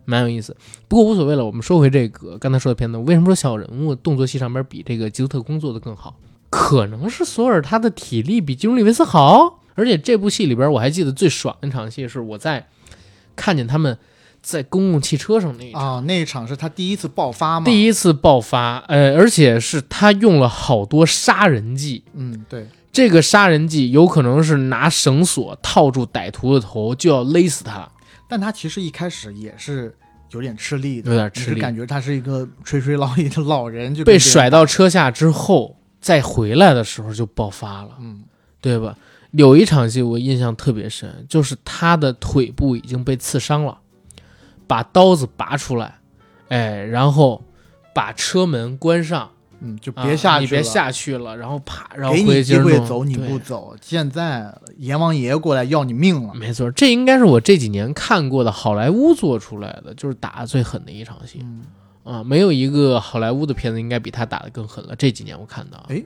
Speaker 2: 蛮有意思。不过无所谓了，我们说回这个刚才说的片子，为什么说小人物动作戏上边比这个吉斯特工做的更好？可能是索尔他的体力比基努里维斯好，而且这部戏里边我还记得最爽的一场戏是我在看见他们在公共汽车上那一场。
Speaker 1: 啊，那一场是他第一次爆发吗？
Speaker 2: 第一次爆发，呃，而且是他用了好多杀人技。
Speaker 1: 嗯，对，
Speaker 2: 这个杀人技有可能是拿绳索套住歹徒的头，就要勒死他。
Speaker 1: 但他其实一开始也是有点吃力的，
Speaker 2: 有点吃力
Speaker 1: 感觉他是一个垂垂老矣的老人，就
Speaker 2: 被甩到车下之后，再回来的时候就爆发了，
Speaker 1: 嗯，
Speaker 2: 对吧？有一场戏我印象特别深，就是他的腿部已经被刺伤了，把刀子拔出来，哎，然后把车门关上，
Speaker 1: 嗯，就
Speaker 2: 啊
Speaker 1: 别下去了，
Speaker 2: 你别下去了，然后啪，然后
Speaker 1: 给你机
Speaker 2: 回去
Speaker 1: 会走你不走，现在阎王爷过来要你命了。
Speaker 2: 没错，这应该是我这几年看过的好莱坞做出来的，就是打的最狠的一场戏
Speaker 1: 嗯，
Speaker 2: 啊！没有一个好莱坞的片子应该比他打的更狠了。这几年我看到，
Speaker 1: 哎，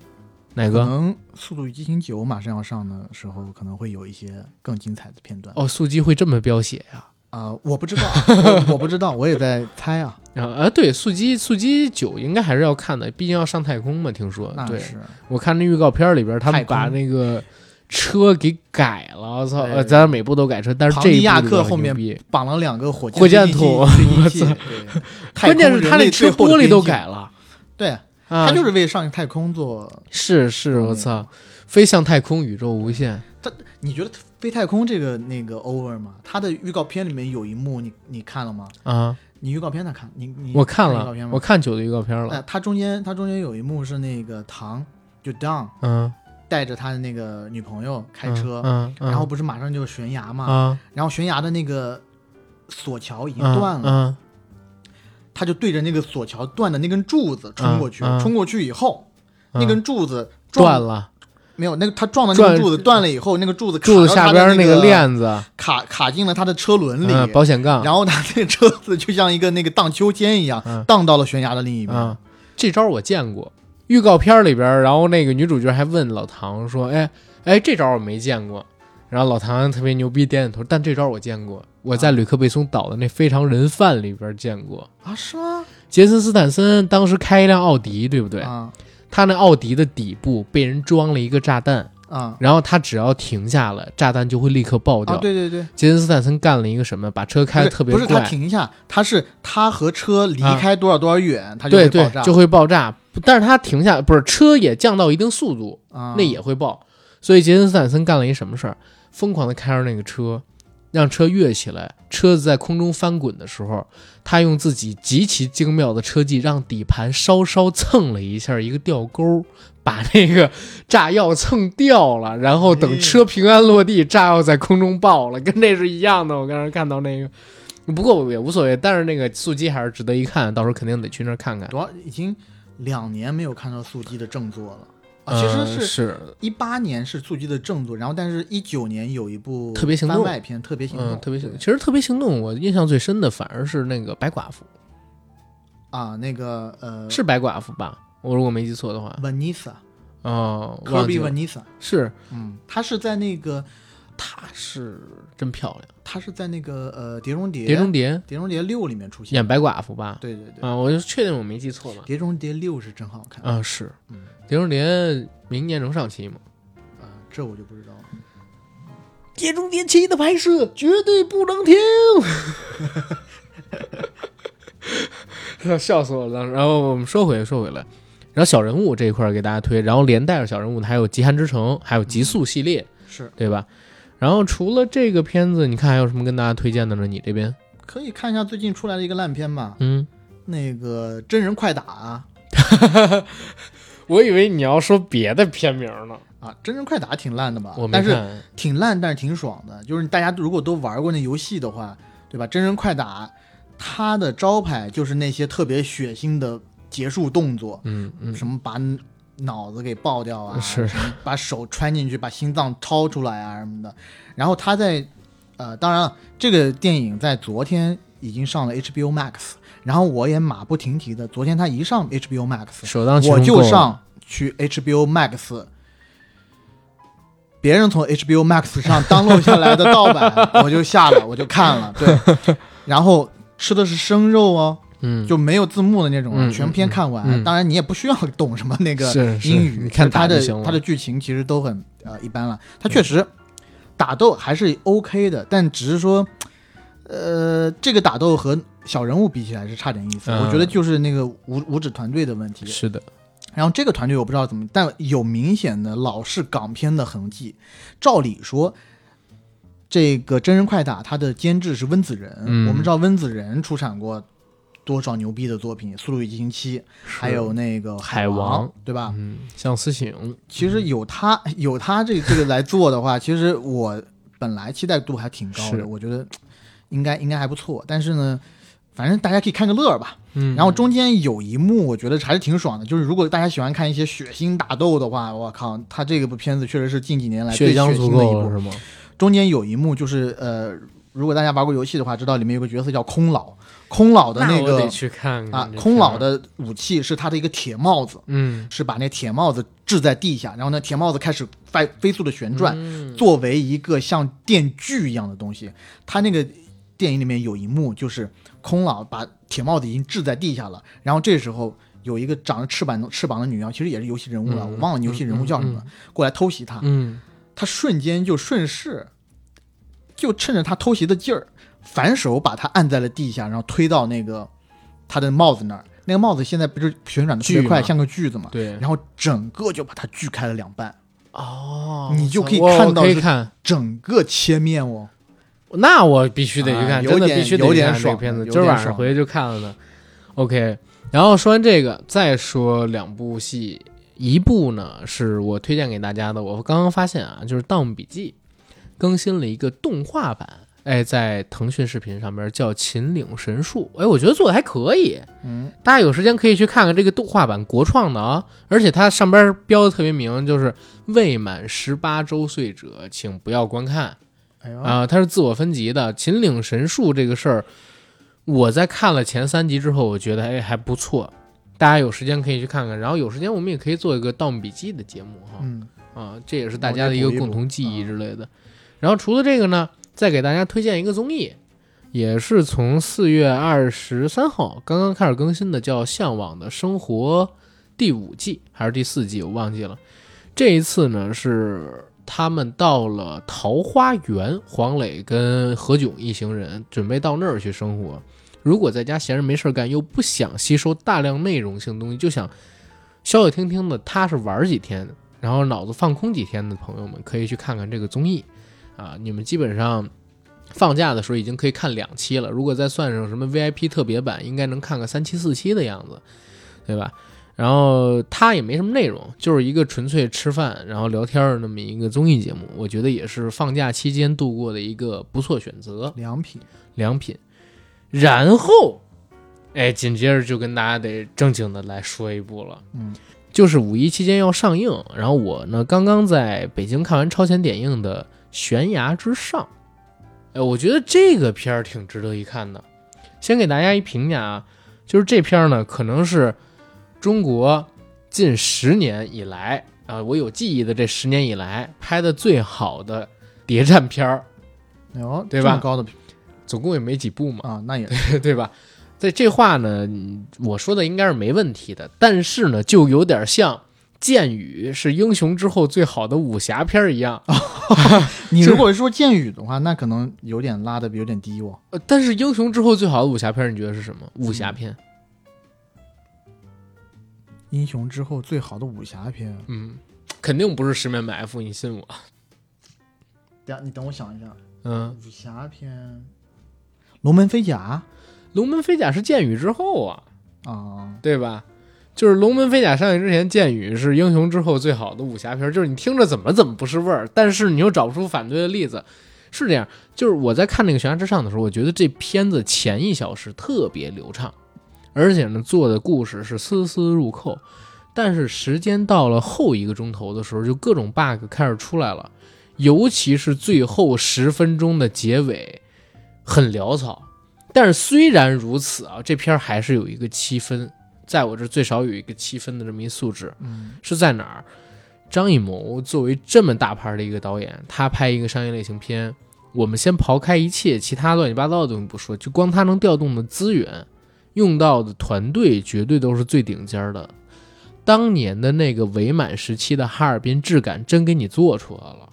Speaker 2: 哪个？
Speaker 1: 可能《速度与激情九》马上要上的时候，可能会有一些更精彩的片段。
Speaker 2: 哦，速激会这么飙血呀、
Speaker 1: 啊、我不知道啊，我我不知道，我也在猜啊。
Speaker 2: 啊？啊对，速激速激九应该还是要看的，毕竟要上太空嘛。听说，对，我看那预告片里边，他们把那个车给改了，我操！呃，咱每部都改车，但是这一
Speaker 1: 克后面绑了两个火箭
Speaker 2: 筒我操关键是他那车玻璃都改了，
Speaker 1: 对，
Speaker 2: 啊，
Speaker 1: 他就是为上太空做。
Speaker 2: 是是，我
Speaker 1: 嗯
Speaker 2: 操，飞向太空，宇宙无限。
Speaker 1: 他你觉得飞太空这个那个 over 吗？他的预告片里面有一幕，你你看了吗？
Speaker 2: 啊，
Speaker 1: 你预告片他看？你你
Speaker 2: 我看了
Speaker 1: 预告片，吗
Speaker 2: 我看九的预告片了。
Speaker 1: 哎，他中间他中间有一幕是那个唐就 Don
Speaker 2: 嗯，
Speaker 1: 带着他的那个女朋友开车，
Speaker 2: 嗯，嗯
Speaker 1: 然后不是马上就悬崖嘛，
Speaker 2: 啊，
Speaker 1: 然后悬崖的那个索桥已经
Speaker 2: 嗯
Speaker 1: 断了，
Speaker 2: 嗯
Speaker 1: 他就对着那个索桥断的那根柱子冲过去，
Speaker 2: 嗯嗯。
Speaker 1: 冲过去以后，
Speaker 2: 嗯。
Speaker 1: 那根柱子
Speaker 2: 断了，
Speaker 1: 没有，那个他撞的那根柱子断了以后，那个柱子卡
Speaker 2: 柱子下边
Speaker 1: 那
Speaker 2: 个链子，
Speaker 1: 卡卡进了他的车轮里，
Speaker 2: 嗯，保险杠，
Speaker 1: 然后他那个车子就像一个那个荡秋千一样，
Speaker 2: 嗯。
Speaker 1: 荡到了悬崖的另一边。
Speaker 2: 嗯，这招我见过，预告片里边，然后那个女主角还问老唐说：“哎哎，这招我没见过。”然后老唐特别牛逼，点点头。但这招我见过，我在吕克贝松导的那《非常人贩》里边见过。
Speaker 1: 啊，是吗？
Speaker 2: 杰森斯坦森当时开一辆奥迪，对不对？
Speaker 1: 啊
Speaker 2: 他那奥迪的底部被人装了一个炸弹，
Speaker 1: 啊
Speaker 2: 然后他只要停下了，炸弹就会立刻爆掉。
Speaker 1: 啊！对对对，
Speaker 2: 杰森斯坦森干了一个什么？把车开的特别
Speaker 1: 不是不是他，停下，他是他和车离
Speaker 2: 啊
Speaker 1: 开多少多少远，他就爆炸，
Speaker 2: 就会爆炸。但是他停下，不是车也降到一定速度，
Speaker 1: 啊
Speaker 2: 那也会爆。所以杰森斯坦森干了一什么事儿？疯狂的开着那个车，让车跃起来。车子在空中翻滚的时候，他用自己极其精妙的车技，让底盘稍稍蹭了一下一个吊钩，把那个炸药蹭掉了。然后等车平安落地，炸药在空中爆了，跟这是一样的。我刚才看到那个，不过也无所谓。但是那个速激还是值得一看，到时候肯定得去那儿看看。
Speaker 1: 多少已经两年没有看到速激的正作了。啊，其
Speaker 2: 嗯
Speaker 1: 实是
Speaker 2: 是
Speaker 1: 一八年是速激的正作，然后但是一九年有一部
Speaker 2: 特别行动
Speaker 1: 番外篇《特别行动》
Speaker 2: 嗯，特别行动。其实特别行动，我印象最深的反而是那个白寡妇，
Speaker 1: 啊，那个呃
Speaker 2: 是白寡妇吧？我如果没记错的话
Speaker 1: ，Vanessa
Speaker 2: 哦，
Speaker 1: 科比
Speaker 2: 忘记了
Speaker 1: Vanessa，
Speaker 2: 是，
Speaker 1: 嗯，她是在那个
Speaker 2: 她是真漂亮，
Speaker 1: 她是在那个呃《碟中谍》《
Speaker 2: 碟中谍》
Speaker 1: 碟中谍六》里面出现，
Speaker 2: 演白寡妇吧？
Speaker 1: 对对对，
Speaker 2: 啊，我就确定我没记错嘛。
Speaker 1: 碟中谍六》是真好看
Speaker 2: 啊，是，
Speaker 1: 嗯《
Speaker 2: 碟中谍》明年能上期吗？
Speaker 1: 啊，这我就不知道了。
Speaker 2: 《碟中谍七》的拍摄绝对不能停，笑死我了。然后我们说回说回来，然后小人物这一块儿给大家推，然后连带着小人物的还有《极寒之城》，还有《极速》系列，
Speaker 1: 是
Speaker 2: 对吧？然后除了这个片子，你看还有什么跟大家推荐的呢？你这边，
Speaker 1: 可以看一下最近出来的一个烂片吧，
Speaker 2: 嗯，
Speaker 1: 那个真人快打啊，
Speaker 2: 我以为你要说别的片名呢，
Speaker 1: 啊真人快打挺烂的吧但是
Speaker 2: 看。
Speaker 1: 挺烂，但是挺爽的。就是大家如果都玩过那游戏的话，对吧？真人快打，它的招牌就是那些特别血腥的结束动作，
Speaker 2: 嗯嗯，
Speaker 1: 什么把脑子给爆掉啊，
Speaker 2: 是
Speaker 1: 什么把手穿进去，把心脏掏出来啊什么的。然后他在，呃，当然了，这个电影在昨天已经上了 HBO Max，然后我也马不停蹄的，昨天他一上 HBO Max，
Speaker 2: 首当其
Speaker 1: 我就上去 HBO Max，别人从 HBO Max 上 download 下来的盗版，我就下了，我就看了，对，然后吃的是生肉哦，
Speaker 2: 嗯，
Speaker 1: 就没有字幕的那种全篇看完。
Speaker 2: 嗯嗯
Speaker 1: 当然，你也不需要懂什么那个英语，
Speaker 2: 你看
Speaker 1: 他的
Speaker 2: 打就行了。
Speaker 1: 它的剧情其实都很呃一般了。他确实打斗还是 OK 的，但只是说，呃，这个打斗和小人物比起来是差点意思。
Speaker 2: 嗯
Speaker 1: 我觉得就是那个五五指团队的问题。
Speaker 2: 是的，
Speaker 1: 然后这个团队我不知道怎么，但有明显的老式港片的痕迹。照理说，这个真人快打它的监制是温子仁，
Speaker 2: 嗯
Speaker 1: 我们知道温子仁出产过多少牛逼的作品，《速度与激情七》，还有那个
Speaker 2: 海
Speaker 1: 王
Speaker 2: 王，
Speaker 1: 对吧？
Speaker 2: 嗯，相思醒，
Speaker 1: 其实有他有他这这个来做的话，其实我本来期待度还挺高的，我觉得应该应该还不错。但是呢，反正大家可以看个乐儿吧。
Speaker 2: 嗯，
Speaker 1: 然后中间有一幕，我觉得还是挺爽的，就是如果大家喜欢看一些血腥打斗的话，我靠，他这个部片子确实是近几年来最
Speaker 2: 血
Speaker 1: 腥的一部。
Speaker 2: 是吗？
Speaker 1: 中间有一幕就是呃，如果大家玩过游戏的话，知道里面有个角色叫空老，空老的
Speaker 2: 那我
Speaker 1: 个
Speaker 2: 得去看看
Speaker 1: 啊，空老，的武器是他的一个铁帽子，
Speaker 2: 嗯，
Speaker 1: 是把那铁帽子掷在地下，然后呢，铁帽子开始飞飞速的旋转，
Speaker 2: 嗯
Speaker 1: 作为一个像电锯一样的东西。他那个电影里面有一幕，就是空了把铁帽子已经掷在地下了，然后这时候有一个长着翅膀的翅膀的女妖，其实也是游戏人物了，
Speaker 2: 嗯
Speaker 1: 我忘了游戏人物叫什么过来偷袭他，
Speaker 2: 嗯，
Speaker 1: 他瞬间就顺势，就趁着他偷袭的劲儿，反手把他按在了地下，然后推到那个他的帽子那儿。那个帽子现在不是旋转的特别快，像个锯子嘛？
Speaker 2: 对，
Speaker 1: 然后整个就把它锯开了两半，
Speaker 2: 哦，
Speaker 1: 你就可以看到整个切面哦。
Speaker 2: 那我必须得去
Speaker 1: 啊
Speaker 2: 看，真的必须得去看这个片子。今儿晚上回去就看了呢。OK，然后说完这个，再说两部戏，一部呢是我推荐给大家的，我刚刚发现啊，就是《盗墓笔记》更新了一个动画版，哎，在腾讯视频上边叫《秦岭神树》，哎，我觉得做的还可以。
Speaker 1: 嗯，
Speaker 2: 大家有时间可以去看看这个动画版国创的啊，而且它上边标的特别明，就是未满十八周岁者请不要观看。啊、它是自我分级的。秦岭神树这个事儿，我在看了前三集之后，我觉得哎还不错，大家有时间可以去看看。然后有时间我们也可以做一个《盗墓笔记》的节目哈，
Speaker 1: 嗯，
Speaker 2: 啊，这也是大家的一个共同记忆
Speaker 1: 啊
Speaker 2: 之类的。然后除了这个呢，再给大家推荐一个综艺，也是从四月二十三号刚刚开始更新的，叫《向往的生活》第五季还是第四季，我忘记了。这一次呢是他们到了桃花源，黄磊跟何炅一行人准备到那儿去生活。如果在家闲着没事干，又不想吸收大量内容性东西，就想消消停停的踏实玩几天，然后脑子放空几天的朋友们，可以去看看这个综艺啊。你们基本上放假的时候已经可以看两期了，如果再算上什么 VIP 特别版，应该能看个三期四期的样子，对吧？然后它也没什么内容，就是一个纯粹吃饭然后聊天儿的那么一个综艺节目，我觉得也是放假期间度过的一个不错选择。
Speaker 1: 良品，
Speaker 2: 良品。然后，哎，紧接着就跟大家得正经的来说一部了，
Speaker 1: 嗯，
Speaker 2: 就是五一期间要上映。然后我呢，刚刚在北京看完超前点映的《悬崖之上》，哎，我觉得这个片儿挺值得一看的。先给大家一评价啊，就是这片儿呢，可能是中国近十年以来啊，我有记忆的这十年以来拍的最好的谍战片儿，
Speaker 1: 哎呦，
Speaker 2: 对吧
Speaker 1: 高的
Speaker 2: 总共也没几部嘛。
Speaker 1: 啊，那也
Speaker 2: 对吧？在这话呢，嗯我说的应该是没问题的，但是呢，就有点像《剑雨》是英雄之后最好的武侠片儿一样。
Speaker 1: 你如果说剑雨的话，那可能有点拉的有点低哦。
Speaker 2: 呃但是英雄之后最好的武侠片儿，你觉得是什么？武侠片？
Speaker 1: 英雄之后最好的武侠片，
Speaker 2: 嗯，肯定不是《十面埋伏》，你信我？
Speaker 1: 等下你等我想一下，
Speaker 2: 嗯，
Speaker 1: 武侠片，龙门飞甲
Speaker 2: 龙门飞甲是剑雨之后啊，
Speaker 1: 啊，
Speaker 2: 对吧？就是龙门飞甲上映之前，剑雨是英雄之后最好的武侠片，就是你听着怎么怎么不是味儿，但是你又找不出反对的例子。是这样，就是我在看那个《悬崖之上》的时候，我觉得这片子前一小时特别流畅，而且呢做的故事是丝丝入扣。但是时间到了后一个钟头的时候，就各种 bug 开始出来了，尤其是最后十分钟的结尾很潦草，但是虽然如此啊，这片还是有一个七分，在我这最少有一个七分的这么一素质，
Speaker 1: 嗯
Speaker 2: 是在哪儿？张艺谋作为这么大牌的一个导演，他拍一个商业类型片，我们先刨开一切其他乱七八糟的东西不说，就光他能调动的资源，用到的团队绝对都是最顶尖儿的。当年的那个伪满时期的哈尔滨质感真给你做出来了。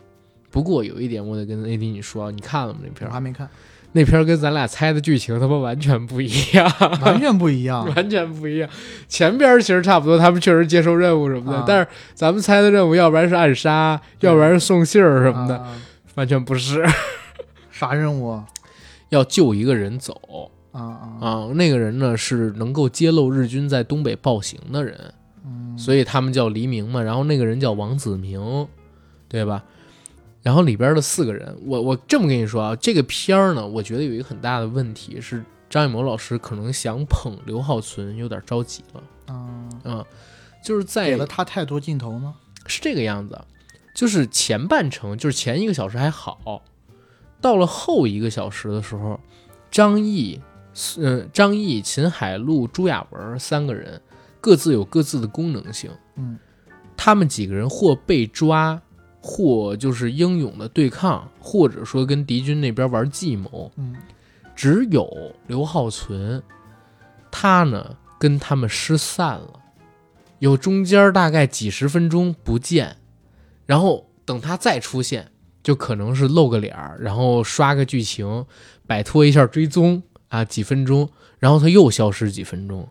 Speaker 2: 不过有一点我得跟 AD 你说，你看了吗？那片儿？
Speaker 1: 我还没看，
Speaker 2: 那片儿跟咱俩猜的剧情他妈完全不一样。
Speaker 1: 完全不一样。
Speaker 2: 完全不一样。前边其实差不多，他们确实接受任务什么的，
Speaker 1: 啊
Speaker 2: 但是咱们猜的任务，要不然是暗杀，要不然是送信儿什么的，
Speaker 1: 啊
Speaker 2: 完全不是。
Speaker 1: 啥任务啊？
Speaker 2: 要救一个人走
Speaker 1: 啊啊！
Speaker 2: 啊，那个人呢是能够揭露日军在东北暴行的人，
Speaker 1: 嗯，
Speaker 2: 所以他们叫黎明嘛。然后那个人叫王子明，对吧？然后里边的四个人，我我这么跟你说啊，这个片儿呢，我觉得有一个很大的问题是，张艺谋老师可能想捧刘浩存，有点着急了。
Speaker 1: 啊，
Speaker 2: 啊，就是在
Speaker 1: 给了他太多镜头吗？
Speaker 2: 是这个样子，就是前半程，就是前一个小时还好，到了后一个小时的时候，张译、嗯、张译、秦海璐、朱亚文三个人各自有各自的功能性，
Speaker 1: 嗯，
Speaker 2: 他们几个人或被抓，或就是英勇的对抗，或者说跟敌军那边玩计谋，
Speaker 1: 嗯。
Speaker 2: 只有刘浩存，他呢跟他们失散了，有中间大概几十分钟不见，然后等他再出现，就可能是露个脸儿，然后刷个剧情，摆脱一下追踪啊几分钟，然后他又消失几分钟，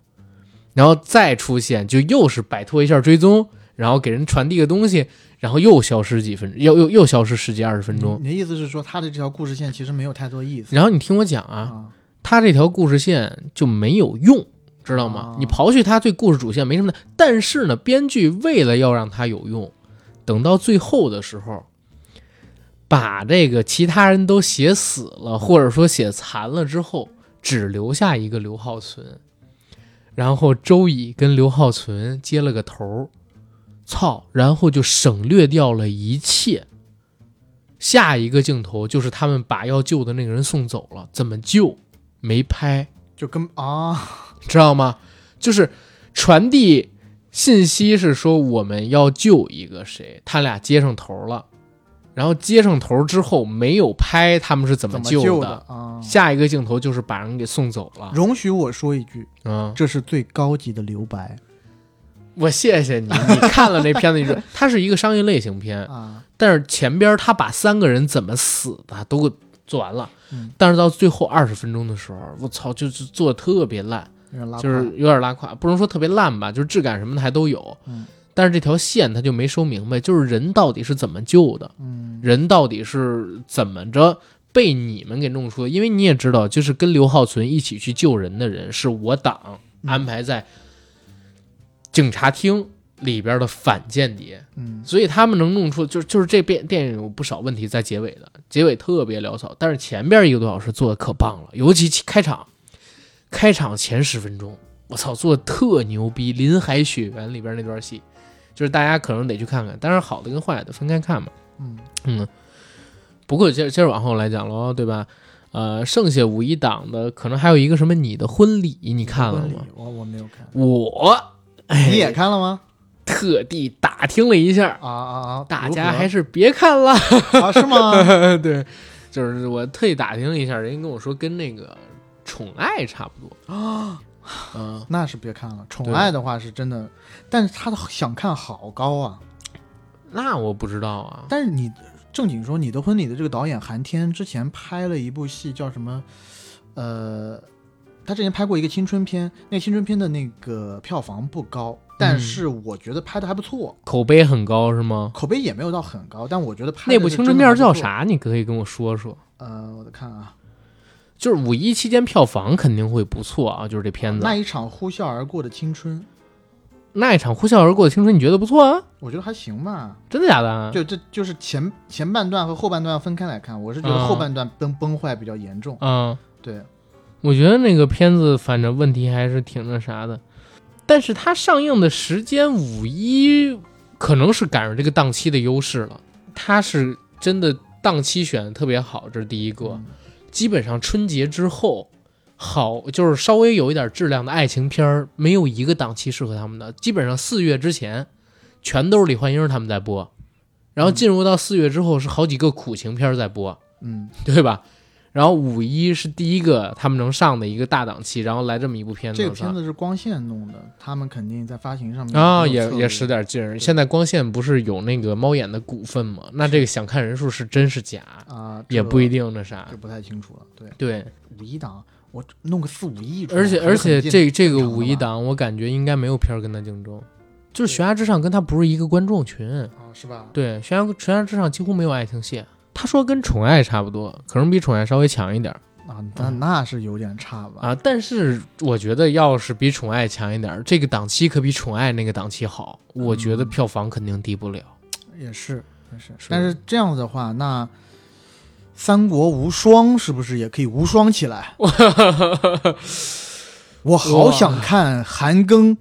Speaker 2: 然后再出现就又是摆脱一下追踪，然后给人传递个东西，然后又消失几分，又又又消失十几二十分钟。
Speaker 1: 你的意思是说，他的这条故事线其实没有太多意思
Speaker 2: 然后你听我讲啊，
Speaker 1: 啊？
Speaker 2: 他这条故事线就没有用，知道吗？
Speaker 1: 哦
Speaker 2: 你刨去他对故事主线没什么的，但是呢，编剧为了要让他有用，等到最后的时候，把这个其他人都写死了，或者说写残了之后，只留下一个刘浩存，然后周乙跟刘浩存接了个头儿，操，然后就省略掉了一切。下一个镜头就是他们把要救的那个人送走了，怎么救？没拍，
Speaker 1: 就跟啊，
Speaker 2: 知道吗？就是传递信息是说我们要救一个谁，他俩接上头了，然后接上头之后没有拍他们是怎么救
Speaker 1: 救的啊？
Speaker 2: 下一个镜头就是把人给送走了。
Speaker 1: 容许我说一句，
Speaker 2: 嗯，
Speaker 1: 这是最高级的留白
Speaker 2: 我谢谢你，你看了那片子，你说它是一个商业类型片，
Speaker 1: 啊！
Speaker 2: 但是前边他把三个人怎么死的都给做完了，
Speaker 1: 嗯
Speaker 2: 但是到最后二十分钟的时候，我操，就是做的特别烂。就是有点拉胯，不能说特别烂吧，就是质感什么的还都有。
Speaker 1: 嗯
Speaker 2: 但是这条线他就没说明白，就是人到底是怎么救的，
Speaker 1: 嗯
Speaker 2: 人到底是怎么着被你们给弄出的？因为你也知道，就是跟刘浩存一起去救人的人是我党
Speaker 1: 嗯
Speaker 2: 安排在警察厅里边的反间谍，
Speaker 1: 嗯
Speaker 2: 所以他们能弄出，就是就是这遍电影有不少问题在结尾的，结尾特别潦草，但是前边一个多小时做的可棒了，尤其其开场，开场前十分钟，我操，做的特牛逼，《林海雪原》里边那段戏，就是大家可能得去看看，但是好的跟坏的分开看嘛。
Speaker 1: 嗯
Speaker 2: 嗯，不过接接着往后来讲喽，对吧？呃，剩下五一档的可能还有一个什么你的婚礼，你看了吗？
Speaker 1: 我我没有看，
Speaker 2: 我
Speaker 1: 你也看了吗？
Speaker 2: 特地打听了一下，
Speaker 1: 啊啊啊！
Speaker 2: 大家还是别看了。
Speaker 1: 啊是吗？
Speaker 2: 对，就是我特意打听了一下，人家跟我说跟那个《宠爱》差不多 啊。嗯，
Speaker 1: 那是别看了。宠爱的话是真的，但是他的想看好高啊。
Speaker 2: 那我不知道啊。
Speaker 1: 但是你正经说，你的婚礼的这个导演韩天之前拍了一部戏，叫什么？呃，他之前拍过一个青春片，那青春片的那个票房不高，但是我觉得拍的还不错，
Speaker 2: 口碑很高是吗？
Speaker 1: 口碑也没有到很高，但我觉得拍
Speaker 2: 那部青春片叫？啥？你可以跟我说说。
Speaker 1: 呃，我看啊，
Speaker 2: 就是五一期间票房肯定会不错啊，就是这片子
Speaker 1: 那一场呼啸而过的青春，
Speaker 2: 那一场呼啸而过的青春，你觉得不错啊？
Speaker 1: 我觉得还行吧。
Speaker 2: 真的假的啊？
Speaker 1: 就这就是前前半段和后半段要分开来看，我是觉得
Speaker 2: 啊
Speaker 1: 后半段崩崩坏比较严重。
Speaker 2: 嗯，
Speaker 1: 对，
Speaker 2: 我觉得那个片子反正问题还是挺那啥的，但是它上映的时间五一可能是赶上这个档期的优势了，它是真的档期选的特别好，这是第一个。
Speaker 1: 嗯
Speaker 2: 基本上春节之后，好，就是稍微有一点质量的爱情片儿，没有一个档期适合他们的。基本上四月之前，全都是李焕英他们在播，然后进入到四月之后，是好几个苦情片在播，
Speaker 1: 嗯，
Speaker 2: 对吧？然后五一是第一个他们能上的一个大档期，然后来这么一部片子
Speaker 1: 这个，片子是光线弄的，他们肯定在发行上面
Speaker 2: 啊，也也使点劲儿。现在光线不是有那个猫眼的股份吗？那这个想看人数是真是假，
Speaker 1: 啊，
Speaker 2: 也不一，定那啥
Speaker 1: 这。不太清楚了。对，
Speaker 2: 对，
Speaker 1: 五一档我弄个四五亿
Speaker 2: 而且而且这这个五一档，我感觉应该没有片儿跟他竞争，就是《悬崖之上》跟他不是一个观众群。
Speaker 1: 啊，是吧？
Speaker 2: 对，《悬崖悬崖之上》几乎没有爱情戏。他说跟《宠爱》差不多，可能比《宠爱》稍微强一点儿
Speaker 1: 啊，那那是有点差吧？
Speaker 2: 啊。但是我觉得要是比《宠爱》强一点儿，这个档期可比《宠爱》那个档期好。我觉得
Speaker 1: 嗯
Speaker 2: 票房肯定低不了。
Speaker 1: 也是也是，
Speaker 2: 是
Speaker 1: 但是这样子的话，那三国无双是不是也可以无双起来？我好想看韩庚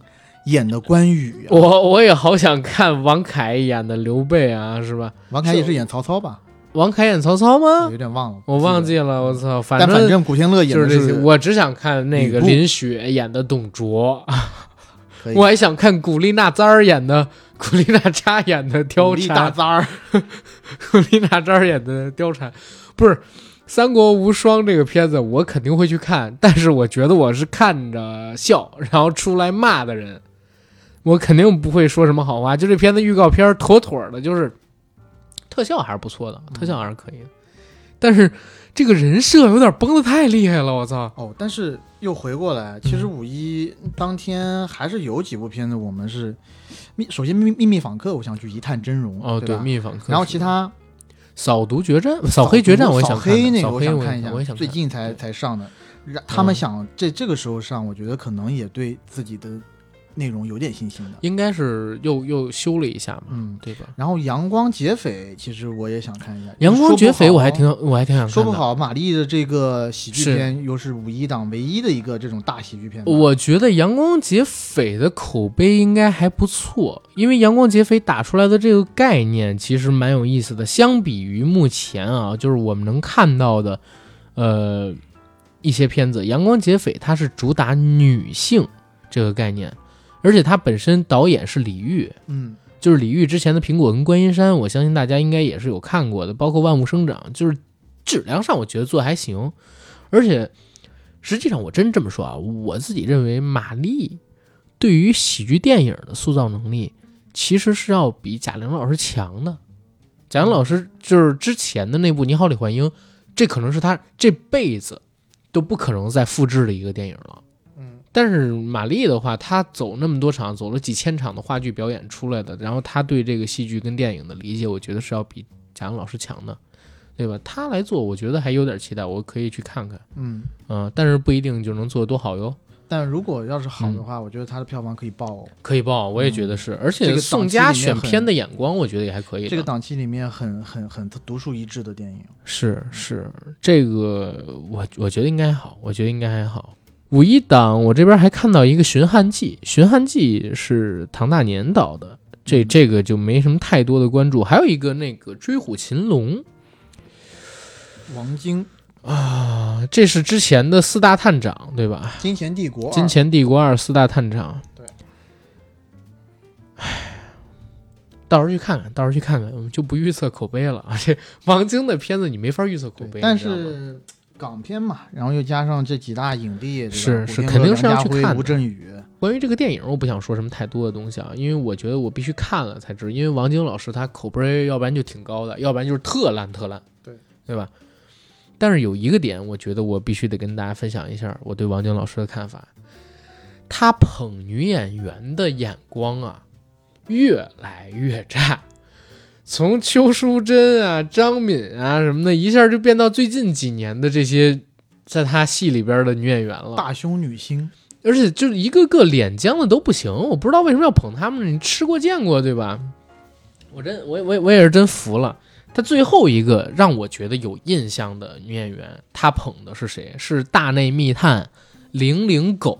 Speaker 1: 演的关羽啊、
Speaker 2: 我我也好想看王凯演的刘备啊，是吧？
Speaker 1: 王凯也是演曹操吧？
Speaker 2: 王凯演曹操吗？
Speaker 1: 有点忘了，
Speaker 2: 我忘记
Speaker 1: 了。
Speaker 2: 我操！反正
Speaker 1: 反正古天乐演的
Speaker 2: 就是这些。我只想看那个林雪演的董卓，我还想看古力娜扎儿演的古力娜扎演的貂蝉，古力娜扎儿演的貂蝉，不是《三国无双》这个片子，我肯定会去看，但是我觉得我是看着笑，然后出来骂的人，我肯定不会说什么好话。就这片子预告片妥妥的，就是特效还是不错的，特效还是可以的，但是这个人设有点崩的太厉害了，我操！
Speaker 1: 哦，但是又回过来，其实五一当天还是有几部片子我们是秘，首先秘秘密访客，我想去一探真容
Speaker 2: 哦，
Speaker 1: 对
Speaker 2: 秘密访客，
Speaker 1: 然后其他
Speaker 2: 扫毒决战、扫黑决战，我也想
Speaker 1: 扫。黑那个我想看一下，
Speaker 2: 我也想。
Speaker 1: 最近才才上的。让他们想这这个时候上，我觉得可能也对自己的内容有点信心的。
Speaker 2: 应该是又又修了一下嘛，
Speaker 1: 嗯，
Speaker 2: 对吧？
Speaker 1: 然后阳光劫匪，其实我也想看一下。
Speaker 2: 阳光劫匪我还挺我还挺想看。
Speaker 1: 说不，好，玛丽的这个喜剧片又是五一档唯一的一个这种大喜剧片。
Speaker 2: 我觉得阳光劫匪的口碑应该还不错，因为阳光劫匪打出来的这个概念其实蛮有意思的。相比于目前啊，就是我们能看到的，呃，一些片子，阳光劫匪它是主打女性这个概念，而且他本身导演是李玉，
Speaker 1: 嗯，
Speaker 2: 就是李玉之前的《苹果》跟《观音山》，我相信大家应该也是有看过的，包括《万物生长》，就是质量上我觉得做得还行，而且实际上我真这么说啊，我自己认为马丽对于喜剧电影的塑造能力其实是要比贾玲老师强的。贾玲老师就是之前的那部《你好，李焕英》，这可能是她这辈子都不可能再复制的一个电影了。
Speaker 1: 嗯，
Speaker 2: 但是马丽的话，她走那么多场，走了几千场的话剧表演出来的，然后她对这个戏剧跟电影的理解，我觉得是要比贾玲老师强的，对吧？她来做，我觉得还有点期待，我可以去看看，
Speaker 1: 嗯，
Speaker 2: 嗯、但是不一定就能做得多好哟。
Speaker 1: 但如果要是好
Speaker 2: 嗯
Speaker 1: 的话，我觉得它的票房可以爆。
Speaker 2: 可以爆，我也觉得是，而且
Speaker 1: 这个
Speaker 2: 宋佳选片的眼光，我觉得也还可以。
Speaker 1: 这个档期里面很很很独树一帜的电影。
Speaker 2: 是是，这个我我觉得应该好，我觉得应该还好。五一档我这边还看到一个《寻汉记》，《寻汉记》是唐大年导的，这
Speaker 1: 嗯
Speaker 2: 这个就没什么太多的关注。还有一个那个《追虎擒龙》
Speaker 1: 王晶，
Speaker 2: 啊，这是之前的四大探长对吧？
Speaker 1: 《金钱帝国二》《
Speaker 2: 金钱帝国二》四大探长。
Speaker 1: 对。
Speaker 2: 唉，到时候去看看，到时候去看看，我们就不预测口碑了。这王晶的片子你没法预测口碑，
Speaker 1: 对但
Speaker 2: 你知道吗
Speaker 1: 是港片嘛，然后又加上这几大影帝，
Speaker 2: 是是肯定是要去看
Speaker 1: 吴镇宇，
Speaker 2: 关于这个电影，我不想说什么太多的东西啊，因为我觉得我必须看了才知道。因为王晶老师他口碑，要不然就挺高的，要不然就是特烂特烂，
Speaker 1: 对
Speaker 2: 对吧？但是有一个点，我觉得我必须得跟大家分享一下我对王晶老师的看法。他捧女演员的眼光啊，越来越差。从邱淑贞啊、张敏啊什么的，一下就变到最近几年的这些在他戏里边的女演员了。
Speaker 1: 大胸女星，
Speaker 2: 而且就是一个个脸僵的都不行，我不知道为什么要捧他们，你吃过见过对吧？我真我我我也是真服了。他最后一个让我觉得有印象的女演员，他捧的是谁？是《大内密探零零狗》。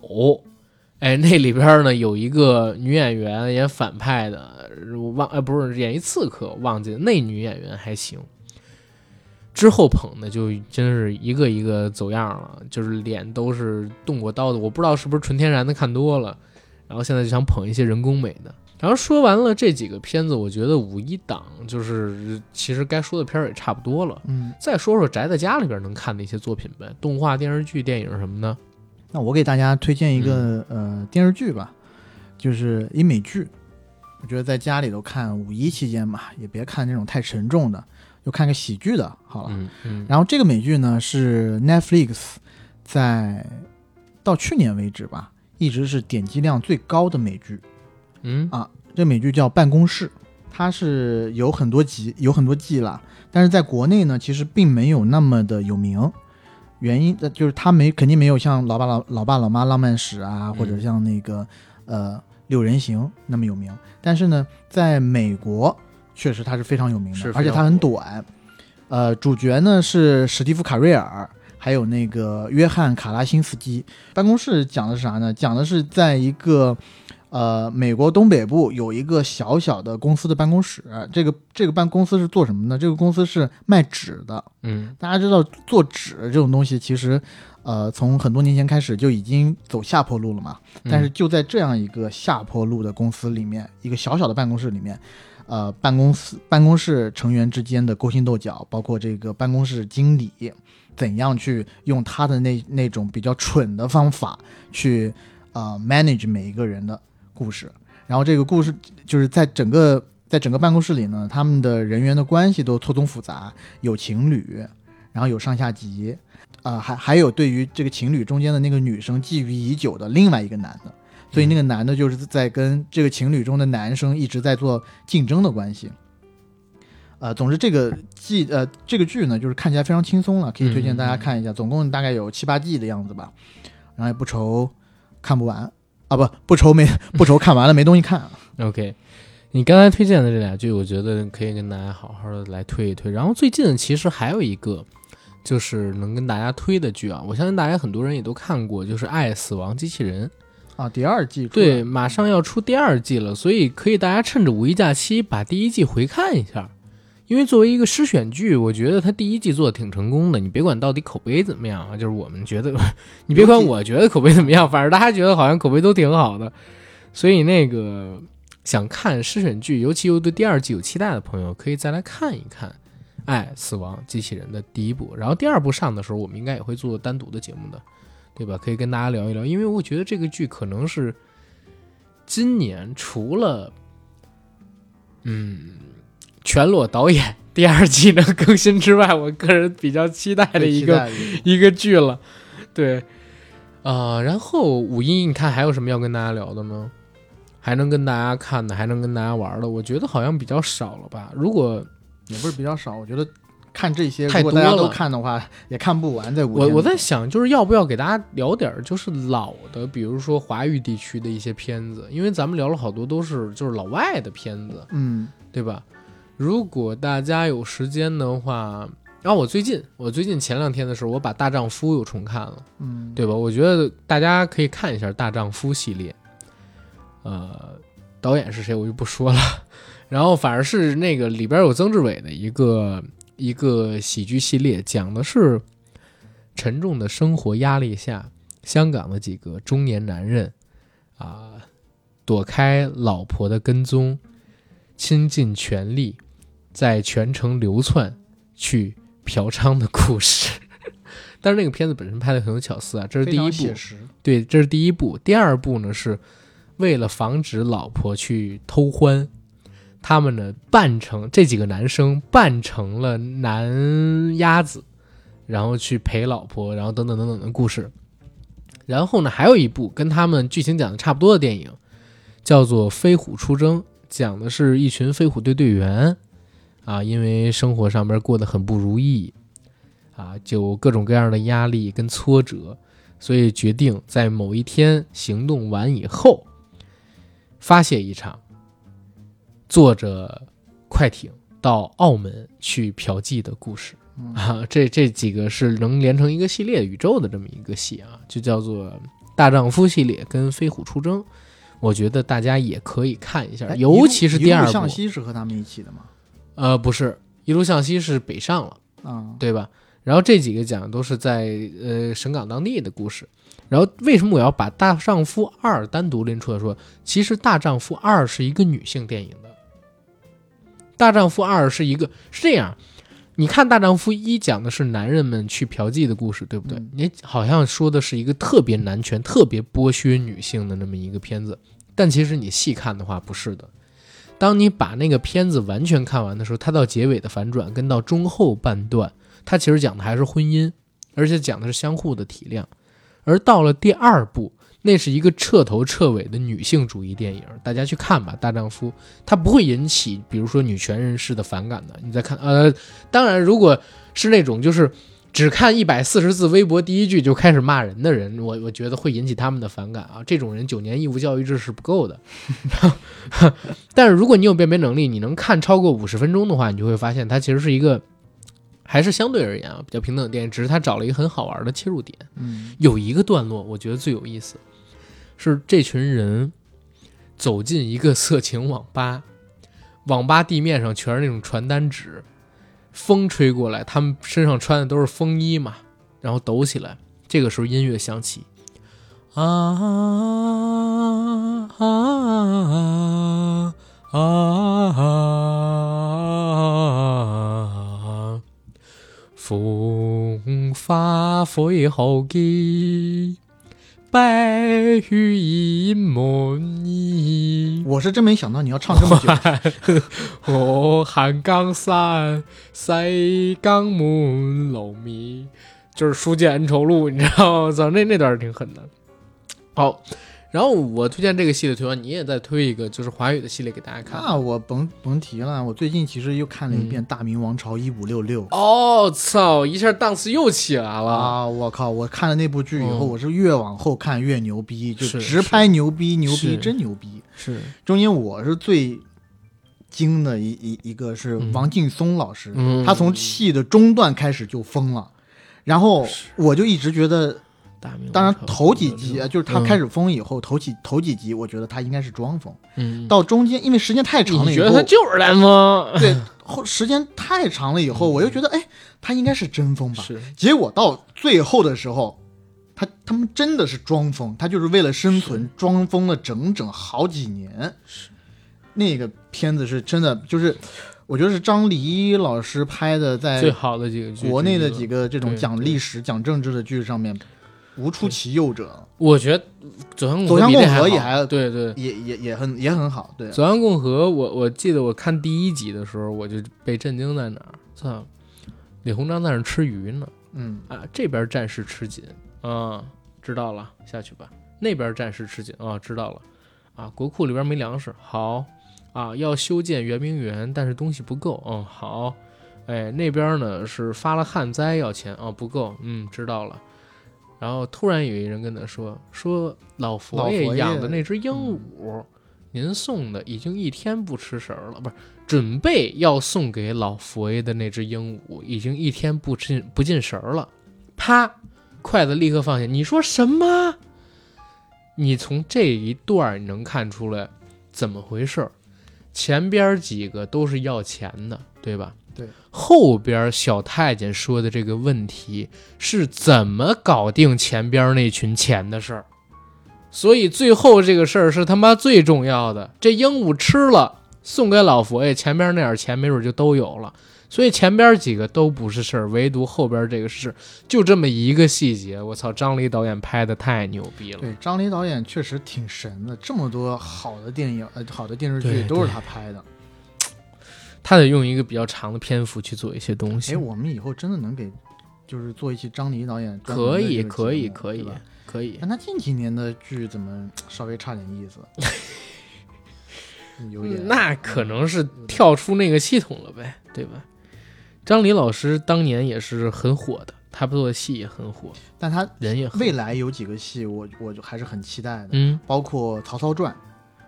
Speaker 2: 哎，那里边呢有一个女演员演反派的，我忘呃不是演一刺客，忘记了那女演员还行。之后捧的就真是一个一个走样了，就是脸都是动过刀的。我不知道是不是纯天然的看多了，然后现在就想捧一些人工美的。然后说完了这几个片子，我觉得五一档就是其实该说的片儿也差不多了。
Speaker 1: 嗯，
Speaker 2: 再说说宅在家里边能看的一些作品呗，动画、电视剧、电影什么的。
Speaker 1: 那我给大家推荐一个、呃电视剧吧，就是一美剧。我觉得在家里头看五一期间嘛，也别看那种太沉重的，就看个喜剧的好了。
Speaker 2: 嗯嗯，
Speaker 1: 然后这个美剧呢是 Netflix 在到去年为止吧，一直是点击量最高的美剧。
Speaker 2: 嗯
Speaker 1: 啊这美剧叫《办公室》，它是有很多集，有很多季了，但是在国内呢，其实并没有那么的有名。原因的就是他没肯定没有像《老爸老老爸老妈浪漫史》啊，
Speaker 2: 嗯
Speaker 1: 或者像那个呃《六人行》那么有名。但是呢，在美国确实它是非常有名的，而且它很短。呃，主角呢是史蒂夫·卡瑞尔，还有那个约翰·卡拉辛斯基。办公室讲的是啥呢？讲的是在一个呃，美国东北部有一个小小的公司的办公室，这个这个办公司是做什么呢？这个公司是卖纸的。
Speaker 2: 嗯
Speaker 1: 大家知道做纸这种东西，其实呃从很多年前开始就已经走下坡路了嘛。
Speaker 2: 嗯
Speaker 1: 但是就在这样一个下坡路的公司里面，一个小小的办公室里面，呃，办公室办公室成员之间的勾心斗角，包括这个办公室经理怎样去用他的那那种比较蠢的方法去呃 manage 每一个人的故事。然后这个故事就是在整个在整个办公室里呢，他们的人员的关系都错综复杂，有情侣，然后有上下级，啊、还还有对于这个情侣中间的那个女生觊觎已久的另外一个男的，所以那个男的就是在跟这个情侣中的男生一直在做竞争的关系。呃，总之这个季呃这个剧呢，就是看起来非常轻松了，可以推荐大家看一下，总共大概有七八季的样子吧，然后也不愁看不完啊，不不愁没不愁看完了没东西看。
Speaker 2: OK，你刚才推荐的这两剧，我觉得可以跟大家好好的来推一推。然后最近其实还有一个，就是能跟大家推的剧啊，我相信大家很多人也都看过，就是《爱死亡机器人》。
Speaker 1: 啊，第二季
Speaker 2: 对，马上要出第二季了，所以可以大家趁着五一假期把第一季回看一下。因为作为一个诗选剧，我觉得它第一季做的挺成功的。你别管到底口碑怎么样啊，就是我们觉得，你别管我觉得口碑怎么样，反正大家觉得好像口碑都挺好的。所以那个想看诗选剧，尤其又对第二季有期待的朋友，可以再来看一看《爱死亡机器人》的第一部。然后第二部上的时候，我们应该也会做单独的节目的，对吧？可以跟大家聊一聊，因为我觉得这个剧可能是今年除了嗯全裸导演第二季能更新之外，我个人比较期待的一个
Speaker 1: 的
Speaker 2: 一个剧了。对，啊、然后五一你看还有什么要跟大家聊的吗？还能跟大家看的，还能跟大家玩的，我觉得好像比较少了吧。如果
Speaker 1: 也不是比较少，我觉得看这些，
Speaker 2: 太
Speaker 1: 如果大家都看的话，也看不完。在五
Speaker 2: 我我在想，就是要不要给大家聊点儿就是老的，比如说华语地区的一些片子，因为咱们聊了好多都是就是老外的片子，
Speaker 1: 嗯
Speaker 2: 对吧？如果大家有时间的话，然后我最近我最近前两天的时候，我把《大丈夫》又重看了。
Speaker 1: 嗯，
Speaker 2: 对吧？我觉得大家可以看一下《大丈夫》系列，呃，导演是谁我就不说了。然后反而是那个里边有曾志伟的一个一个喜剧系列，讲的是沉重的生活压力下，香港的几个中年男人啊，躲开老婆的跟踪，倾尽全力在全城流窜去嫖娼的故事。但是那个片子本身拍的很有巧思啊，这是第一部。对，这是第一部。第二部呢，是为了防止老婆去偷欢，他们呢扮成这几个男生扮成了男鸭子，然后去陪老婆，然后等等等等的故事。然后呢，还有一部跟他们剧情讲的差不多的电影，叫做《飞虎出征》，讲的是一群飞虎队队员啊，因为生活上边过得很不如意啊，就各种各样的压力跟挫折，所以决定在某一天行动完以后，发泄一场，坐着快艇到澳门去嫖妓的故事
Speaker 1: 嗯
Speaker 2: 啊。这这几个是能连成一个系列宇宙的这么一个戏啊，就叫做《大丈夫》系列跟《飞虎出征》，我觉得大家也可以看一下，
Speaker 1: 哎
Speaker 2: 尤其是第二部。
Speaker 1: 西是和他们一起的吗？
Speaker 2: 呃，不是，一路向西是北上了。
Speaker 1: 啊，
Speaker 2: 对吧？然后这几个讲的都是在呃省港当地的故事。然后为什么我要把《大丈夫二》单独拎出来说？其实《大丈夫二》是一个女性电影的，《大丈夫二》是一个是这样。你看《大丈夫一》讲的是男人们去嫖妓的故事，对不对？
Speaker 1: 嗯
Speaker 2: 你好像说的是一个特别男权、特别剥削女性的那么一个片子，但其实你细看的话，不是的。当你把那个片子完全看完的时候，它到结尾的反转跟到中后半段，它其实讲的还是婚姻，而且讲的是相互的体谅。而到了第二部，那是一个彻头彻尾的女性主义电影，大家去看吧，《大丈夫》它不会引起比如说女权人士的反感的。你再看，呃，当然如果是那种就是只看一百四十字微博第一句就开始骂人的人，我我觉得会引起他们的反感啊。这种人九年义务教育制是不够的。但是如果你有辨别能力，你能看超过五十分钟的话，你就会发现它其实是一个还是相对而言啊比较平等的电影，只是它找了一个很好玩的切入点。
Speaker 1: 嗯
Speaker 2: 有一个段落我觉得最有意思，是这群人走进一个色情网吧，网吧地面上全是那种传单纸，风吹过来，他们身上穿的都是风衣嘛，然后抖起来。这个时候音乐响起，啊啊啊啊！风花飞后記，白羽隱滿意。
Speaker 1: 我是真没想到你要唱这么久。
Speaker 2: 我汉江山，塞江门楼迷，就是书剑恩仇录，你知道吗？操，那那段儿挺狠的。好，然后我推荐这个系列推完，你也再推一个，就是华语的系列给大家看。
Speaker 1: 那我甭甭提了，我最近其实又看了一遍《大明王朝一五六六》
Speaker 2: 哦，操！一下档次又起来了。
Speaker 1: 啊！我靠！我看了那部剧以后，
Speaker 2: 嗯
Speaker 1: 我是越往后看越牛逼，就是直拍牛逼，牛逼真牛逼。
Speaker 2: 是，
Speaker 1: 中间我是最惊的一一一个是
Speaker 2: 嗯
Speaker 1: 王劲松老师，
Speaker 2: 嗯
Speaker 1: 他从戏的中段开始就疯了，然后我就一直觉得，
Speaker 2: 大明
Speaker 1: 当然头几集
Speaker 2: 嗯
Speaker 1: 就是他开始疯以后，头几头几集我觉得他应该是装疯，
Speaker 2: 嗯，
Speaker 1: 到中间因为时间太长了以后，
Speaker 2: 你觉得他就是蓝风？
Speaker 1: 对后时间太长了以后，我又觉得哎，他应该是真疯吧，
Speaker 2: 是，
Speaker 1: 结果到最后的时候，他他们真的是装疯，他就是为了生存装疯了整整好几年。那个片子是真的，就是我觉得是张黎老师拍的，在
Speaker 2: 最好的几个剧，
Speaker 1: 国内的几
Speaker 2: 个，
Speaker 1: 这种讲历史、讲政治的剧上面，无出其右者，
Speaker 2: 我觉得《走向共和》
Speaker 1: 走向
Speaker 2: 比这好
Speaker 1: 共和也还
Speaker 2: 对对。
Speaker 1: 也也也很也很好。对，
Speaker 2: 走向共和，我我记得我看第一集的时候，我就被震惊在哪儿？操，李鸿章在那儿吃鱼呢，
Speaker 1: 嗯，
Speaker 2: 啊，这边战事吃紧啊，知道了，下去吧。那边战事吃紧啊，知道了，啊，国库里边没粮食，好，啊，要修建圆明园，但是东西不够，嗯，好，哎，那边呢是发了旱灾要钱啊，不够，嗯，知道了。然后突然有一人跟他说：“说老佛
Speaker 1: 爷
Speaker 2: 养的那只鹦鹉，您送的已经一天不吃食儿了，不是准备要送给老佛爷的那只鹦鹉，已经一天不进不进食儿了。”啪，筷子立刻放下。你说什么？你从这一段你能看出来怎么回事？前边几个都是要钱的，对吧？
Speaker 1: 对。
Speaker 2: 后边小太监说的这个问题是怎么搞定前边那群钱的事儿，所以最后这个事儿是他妈最重要的。这鹦鹉吃了，送给老佛爷，前边那点钱没准就都有了。所以前边几个都不是事儿，唯独后边这个是就这么一个细节。我操，张黎导演拍的太牛逼了。
Speaker 1: 对，张黎导演确实挺神的，这么多好的电影呃好的电视剧都是他拍的。
Speaker 2: 他得用一个比较长的篇幅去做一些东西
Speaker 1: 哎，。我们以后真的能给，就是做一期张黎导演
Speaker 2: 可以，可以，可以，可以。
Speaker 1: 但他近几年的剧怎么 稍微差点意思？有点
Speaker 2: 嗯那可能是跳出那个系统了呗，对吧？张黎老师当年也是很火的，他做的戏也很火，
Speaker 1: 但他
Speaker 2: 人也很
Speaker 1: 未来有几个戏，我我就还是很期待的，
Speaker 2: 嗯，
Speaker 1: 包括《曹操传》。《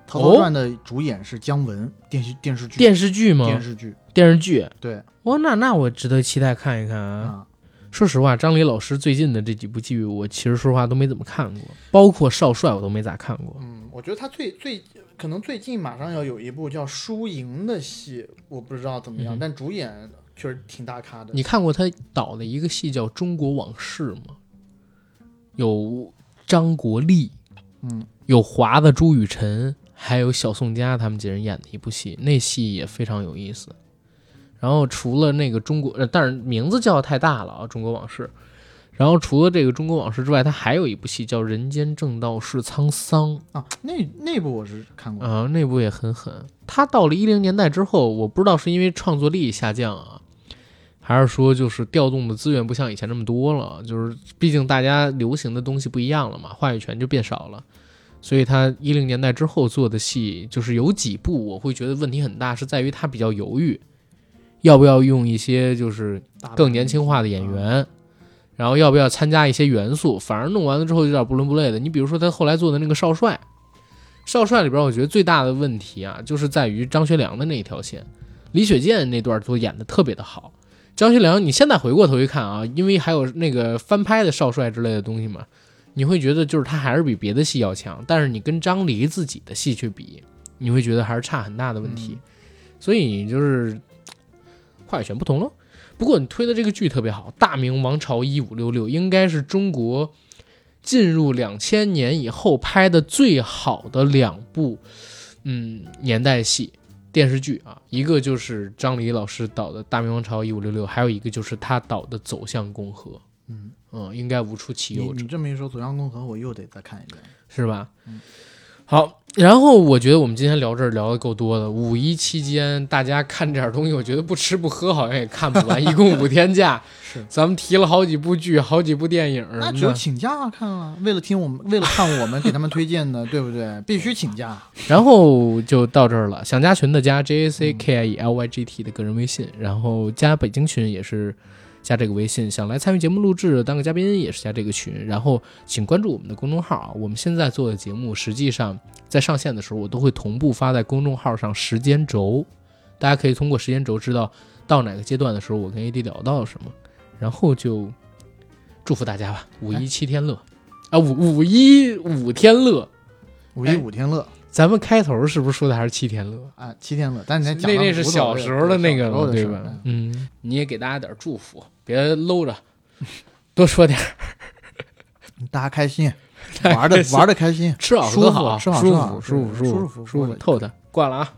Speaker 1: 曹操传》的主演是姜文，电视电视剧
Speaker 2: 电视剧吗？
Speaker 1: 电视剧
Speaker 2: 电视剧。
Speaker 1: 对
Speaker 2: 哇，那那我值得期待看一看啊。
Speaker 1: 啊，
Speaker 2: 说实话，张黎老师最近的这几部剧，我其实说实话都没怎么看过，包括《少帅》我都没咋看过。
Speaker 1: 嗯，我觉得他最最可能最近马上要有一部叫《输赢》的戏，我不知道怎么样，
Speaker 2: 嗯
Speaker 1: 但主演确实挺大咖的。
Speaker 2: 你看过他导的一个戏叫《中国往事》吗？有张国立，
Speaker 1: 嗯，
Speaker 2: 有华子、朱雨辰，还有小宋佳他们几人演的一部戏，那戏也非常有意思。然后除了那个中国，呃，但是名字叫的太大了啊，《中国往事》。然后除了这个《中国往事》之外，他还有一部戏叫《人间正道是沧桑》
Speaker 1: 啊，那那部我是看过。
Speaker 2: 啊，那部也很狠。他到了一零年代之后，我不知道是因为创作力下降啊，还是说就是调动的资源不像以前那么多了，就是毕竟大家流行的东西不一样了嘛，话语权就变少了。所以他一零年代之后做的戏，就是有几部我会觉得问题很大，是在于他比较犹豫，要不要用一些就是更年轻化的演员，然后要不要参加一些元素，反而弄完了之后有点不伦不类的。你比如说他后来做的那个少帅，少帅里边我觉得最大的问题啊，就是在于张学良的那一条线，李雪健那段都演的特别的好。张学良，你现在回过头一看啊，因为还有那个翻拍的少帅之类的东西嘛，你会觉得就是他还是比别的戏要强，但是你跟张黎自己的戏去比，你会觉得还是差很大的问题。所以就是话语权不同喽。不过你推的这个剧特别好，《大明王朝一五六六》应该是中国进入两千年以后拍的最好的两部嗯年代戏电视剧啊，一个就是张黎老师导的《大明王朝一五六六》，还有一个就是他导的《走向共和》。
Speaker 1: 嗯
Speaker 2: 嗯，应该无出其右者
Speaker 1: 你。这么一说，《走向共和》我又得再看一遍。
Speaker 2: 是吧？
Speaker 1: 嗯
Speaker 2: 好，然后我觉得我们今天聊这儿聊的够多的。五一期间大家看这点东西，我觉得不吃不喝好像也看不完，一共五天假，
Speaker 1: 是
Speaker 2: 咱们提了好几部剧，好几部电影，
Speaker 1: 那只有请假看啊，为了听我们，为了看我们给他们推荐的，对不对？必须请假。
Speaker 2: 然后就到这儿了。想加群的加 J A C K I E L Y G T 的个人微信，然后加北京群也是加这个微信。想来参与节目录制当个嘉宾也是加这个群。然后请关注我们的公众号啊，我们现在做的节目实际上在上线的时候，我都会同步发在公众号上时间轴，大家可以通过时间轴知道到哪个阶段的时候我跟 AD 聊到了什么。然后就祝福大家吧，五一七天乐啊，五五一五天乐。
Speaker 1: 五一五天乐
Speaker 2: 咱们开头是不是说的还是七天乐？
Speaker 1: 啊，七天乐，但是你
Speaker 2: 那那是小时候的那个了，对吧？
Speaker 1: 嗯
Speaker 2: 嗯，你也给大家点祝福，别搂着，多说点儿，
Speaker 1: 大家开心，玩的玩的开心，
Speaker 2: 吃好
Speaker 1: 舒服
Speaker 2: 喝好，
Speaker 1: 吃好
Speaker 2: 舒服舒服舒
Speaker 1: 服舒服
Speaker 2: 服舒服，透的，挂了啊。